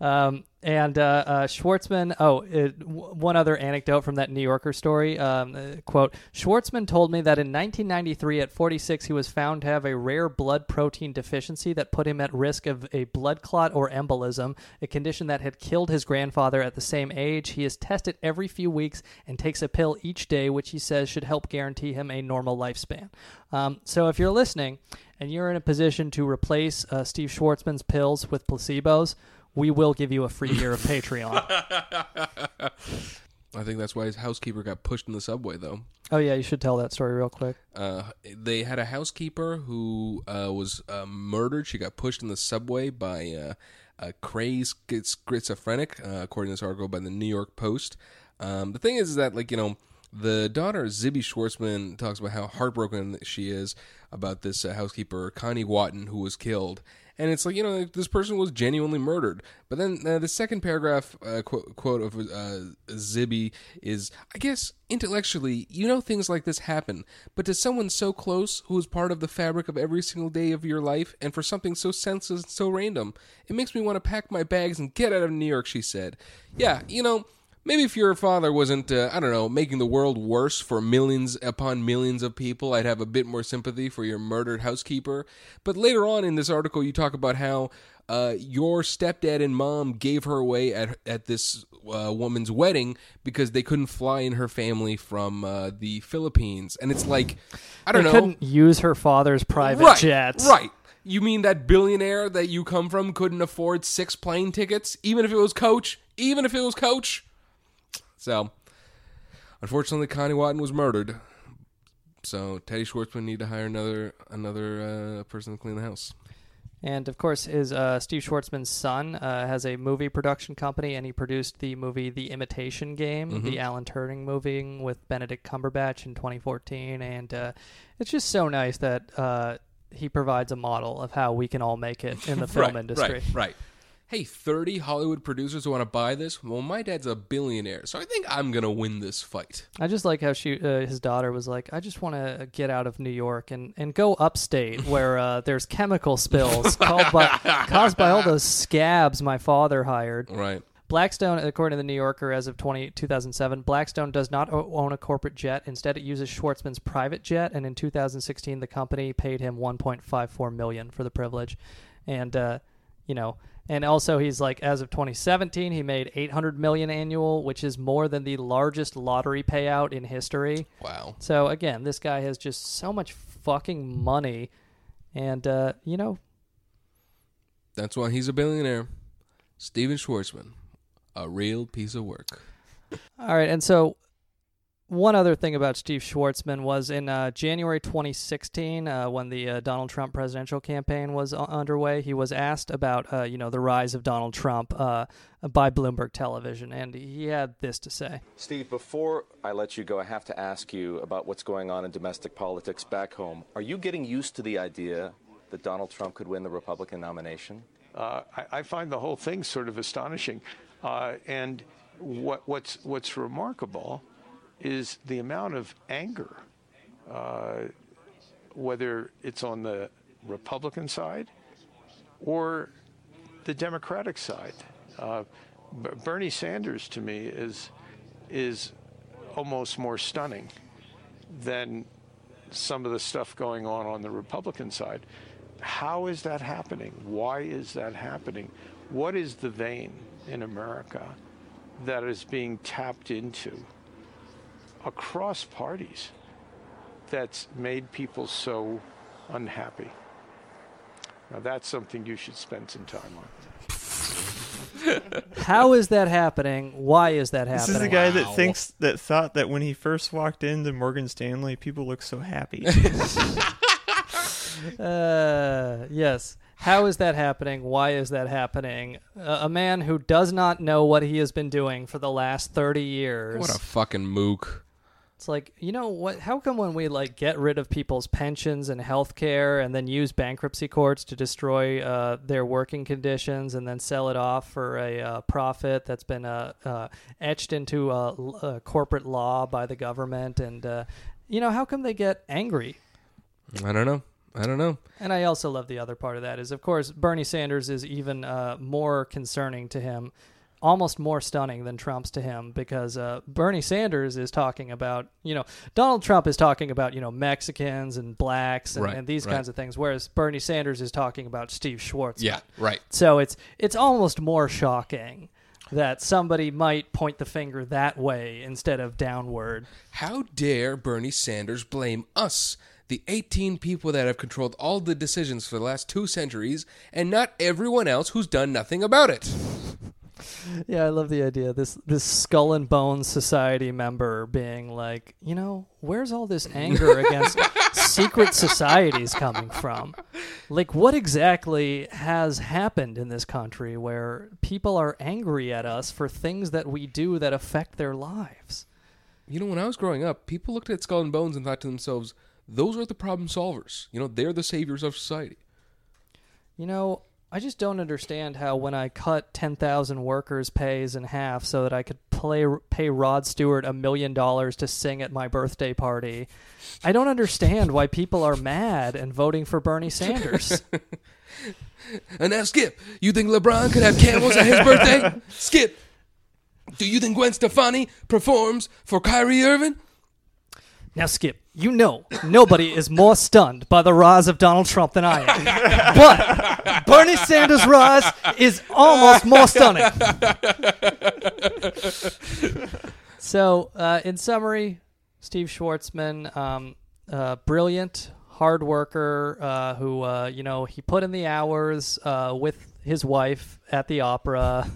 Um, and uh, uh, Schwarzman. Oh, it, w- one other anecdote from that New Yorker story. Um, uh, quote: Schwarzman told me that in 1993, at 46, he was found to have a rare blood protein deficiency that put him at risk of a blood clot or embolism, a condition that had killed his grandfather at the same age. He is tested every few weeks and takes a pill each day, which he says should help guarantee him a normal lifespan. Um, so, if you're listening and you're in a position to replace uh, Steve Schwarzman's pills with placebos, we will give you a free year of Patreon. I think that's why his housekeeper got pushed in the subway, though. Oh yeah, you should tell that story real quick. Uh, they had a housekeeper who uh, was uh, murdered. She got pushed in the subway by uh, a crazed schizophrenic, uh, according to this article by the New York Post. Um, the thing is, is that like you know, the daughter Zibby Schwarzman talks about how heartbroken she is about this uh, housekeeper Connie Watton who was killed. And it's like you know this person was genuinely murdered. But then uh, the second paragraph uh, quote, quote of uh, Zibby is, I guess intellectually you know things like this happen, but to someone so close who is part of the fabric of every single day of your life, and for something so senseless and so random, it makes me want to pack my bags and get out of New York. She said, "Yeah, you know." Maybe if your father wasn't, uh, I don't know, making the world worse for millions upon millions of people, I'd have a bit more sympathy for your murdered housekeeper. But later on in this article, you talk about how uh, your stepdad and mom gave her away at at this uh, woman's wedding because they couldn't fly in her family from uh, the Philippines, and it's like, I don't they know, couldn't use her father's private right, jets. Right. You mean that billionaire that you come from couldn't afford six plane tickets, even if it was Coach? Even if it was Coach? So, unfortunately, Connie Watton was murdered. So Teddy Schwarzman need to hire another another uh, person to clean the house. And of course, his uh, Steve Schwarzman's son uh, has a movie production company, and he produced the movie The Imitation Game, Mhm. the Alan Turing movie with Benedict Cumberbatch in 2014. And uh, it's just so nice that uh, he provides a model of how we can all make it in the film right, industry. Right, right. Hey, 30 Hollywood producers who want to buy this? Well, my dad's a billionaire, so I think I'm going to win this fight. I just like how she, uh, his daughter was like, I just want to get out of New York and, and go upstate where uh, there's chemical spills caused by, caused by all those scabs my father hired. Right. Blackstone, according to the New Yorker, as of 20, 2007, Blackstone does not o- own a corporate jet. Instead, it uses Schwarzman's private jet, and in 2016, the company paid him 1.54 million for the privilege, and uh, you know, and also he's like, as of 2017, he made 800 million annual, which is more than the largest lottery payout in history. Wow. So again, this guy has just so much fucking money, and uh, you know, That's why he's a billionaire. Steven Schwarzman, a real piece of work. All right, and so one other thing about Steve Schwarzman was in uh, January 2016, uh, when the uh, Donald Trump presidential campaign was u- underway, he was asked about uh, you know the rise of Donald Trump uh, by Bloomberg Television, and he had this to say. Steve, before I let you go, I have to ask you about what's going on in domestic politics back home. Are you getting used to the idea that Donald Trump could win the Republican nomination? Uh, I, I find the whole thing sort of astonishing. Uh, and what, what's, what's remarkable is the amount of anger, uh, whether it's on the Republican side or the Democratic side. Uh, Bernie Sanders, to me, is, is almost more stunning than some of the stuff going on on the Republican side. How is that happening? Why is that happening? What is the vein in America that is being tapped into across parties that's made people so unhappy? Now, that's something you should spend some time on. How is that happening? Why is that happening? This is the guy that thinks that thought that when he first walked into Morgan Stanley, people looked so happy. Uh, yes. How is that happening? Why is that happening? Uh, a man who does not know what he has been doing for the last 30 years. What a fucking mook. It's like, you know what? How come when we like get rid of people's pensions and health care and then use bankruptcy courts to destroy uh, their working conditions and then sell it off for a uh, profit that's been uh, uh, etched into corporate law by the government? And, uh, you know, how come they get angry? I don't know. I don't know. And I also love the other part of that is, of course, Bernie Sanders is even uh, more concerning to him, almost more stunning than Trump's to him, because uh, Bernie Sanders is talking about, you know, Donald Trump is talking about, you know, Mexicans and blacks and, Right, and these right. kinds of things, whereas Bernie Sanders is talking about Steve Schwartz. Yeah, right. So it's it's almost more shocking that somebody might point the finger that way instead of downward. How dare Bernie Sanders blame us, the 18 people that have controlled all the decisions for the last two centuries, and not everyone else who's done nothing about it? Yeah, I love the idea. This this skull and bones society member being like, you know, where's all this anger against secret societies coming from? Like, what exactly has happened in this country where people are angry at us for things that we do that affect their lives? You know, when I was growing up, people looked at Skull and Bones and thought to themselves, those are the problem solvers. You know, they're the saviors of society. You know, I just don't understand how when I cut 10,000 workers' pays in half so that I could play, pay Rod Stewart a million dollars to sing at my birthday party, I don't understand why people are mad and voting for Bernie Sanders. And now, Skip, you think LeBron could have camels at his birthday? Skip, do you think Gwen Stefani performs for Kyrie Irving? Now, Skip, you know nobody is more stunned by the rise of Donald Trump than I am. But Bernie Sanders' rise is almost more stunning. So, uh, in summary, Steve Schwarzman, um, uh, brilliant, hard worker, uh, who uh, you know he put in the hours uh, with his wife at the opera,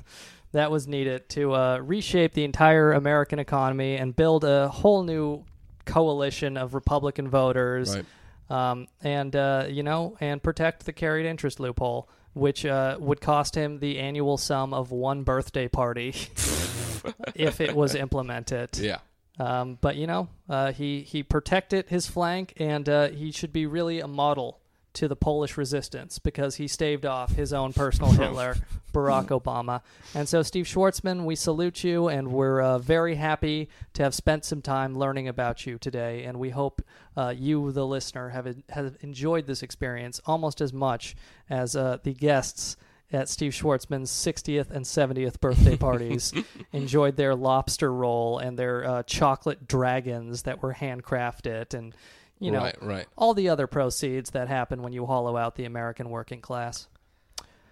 that was needed to uh, reshape the entire American economy and build a whole new coalition of Republican voters, Right. um, and uh, you know, and protect the carried interest loophole, which uh, would cost him the annual sum of one birthday party if it was implemented. Yeah. Um, but you know, uh, he he protected his flank, and uh, he should be really a model to the Polish resistance because he staved off his own personal Hitler, Barack Obama. And so, Steve Schwarzman, we salute you, and we're uh, very happy to have spent some time learning about you today. And we hope uh, you, the listener, have have enjoyed this experience almost as much as uh, the guests at Steve Schwarzman's 60th and 70th birthday parties enjoyed their lobster roll and their uh, chocolate dragons that were handcrafted and you know Right, right. all the other proceeds that happen when you hollow out the American working class.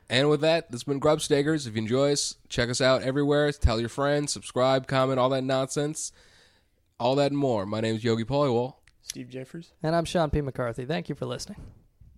And with that, this has been Grubstakers. If you enjoy us, check us out everywhere. Tell your friends, subscribe, comment, all that nonsense, all that and more. My name is Yogi Polywall. Steve Jeffers. And I'm Sean P. McCarthy. Thank you for listening.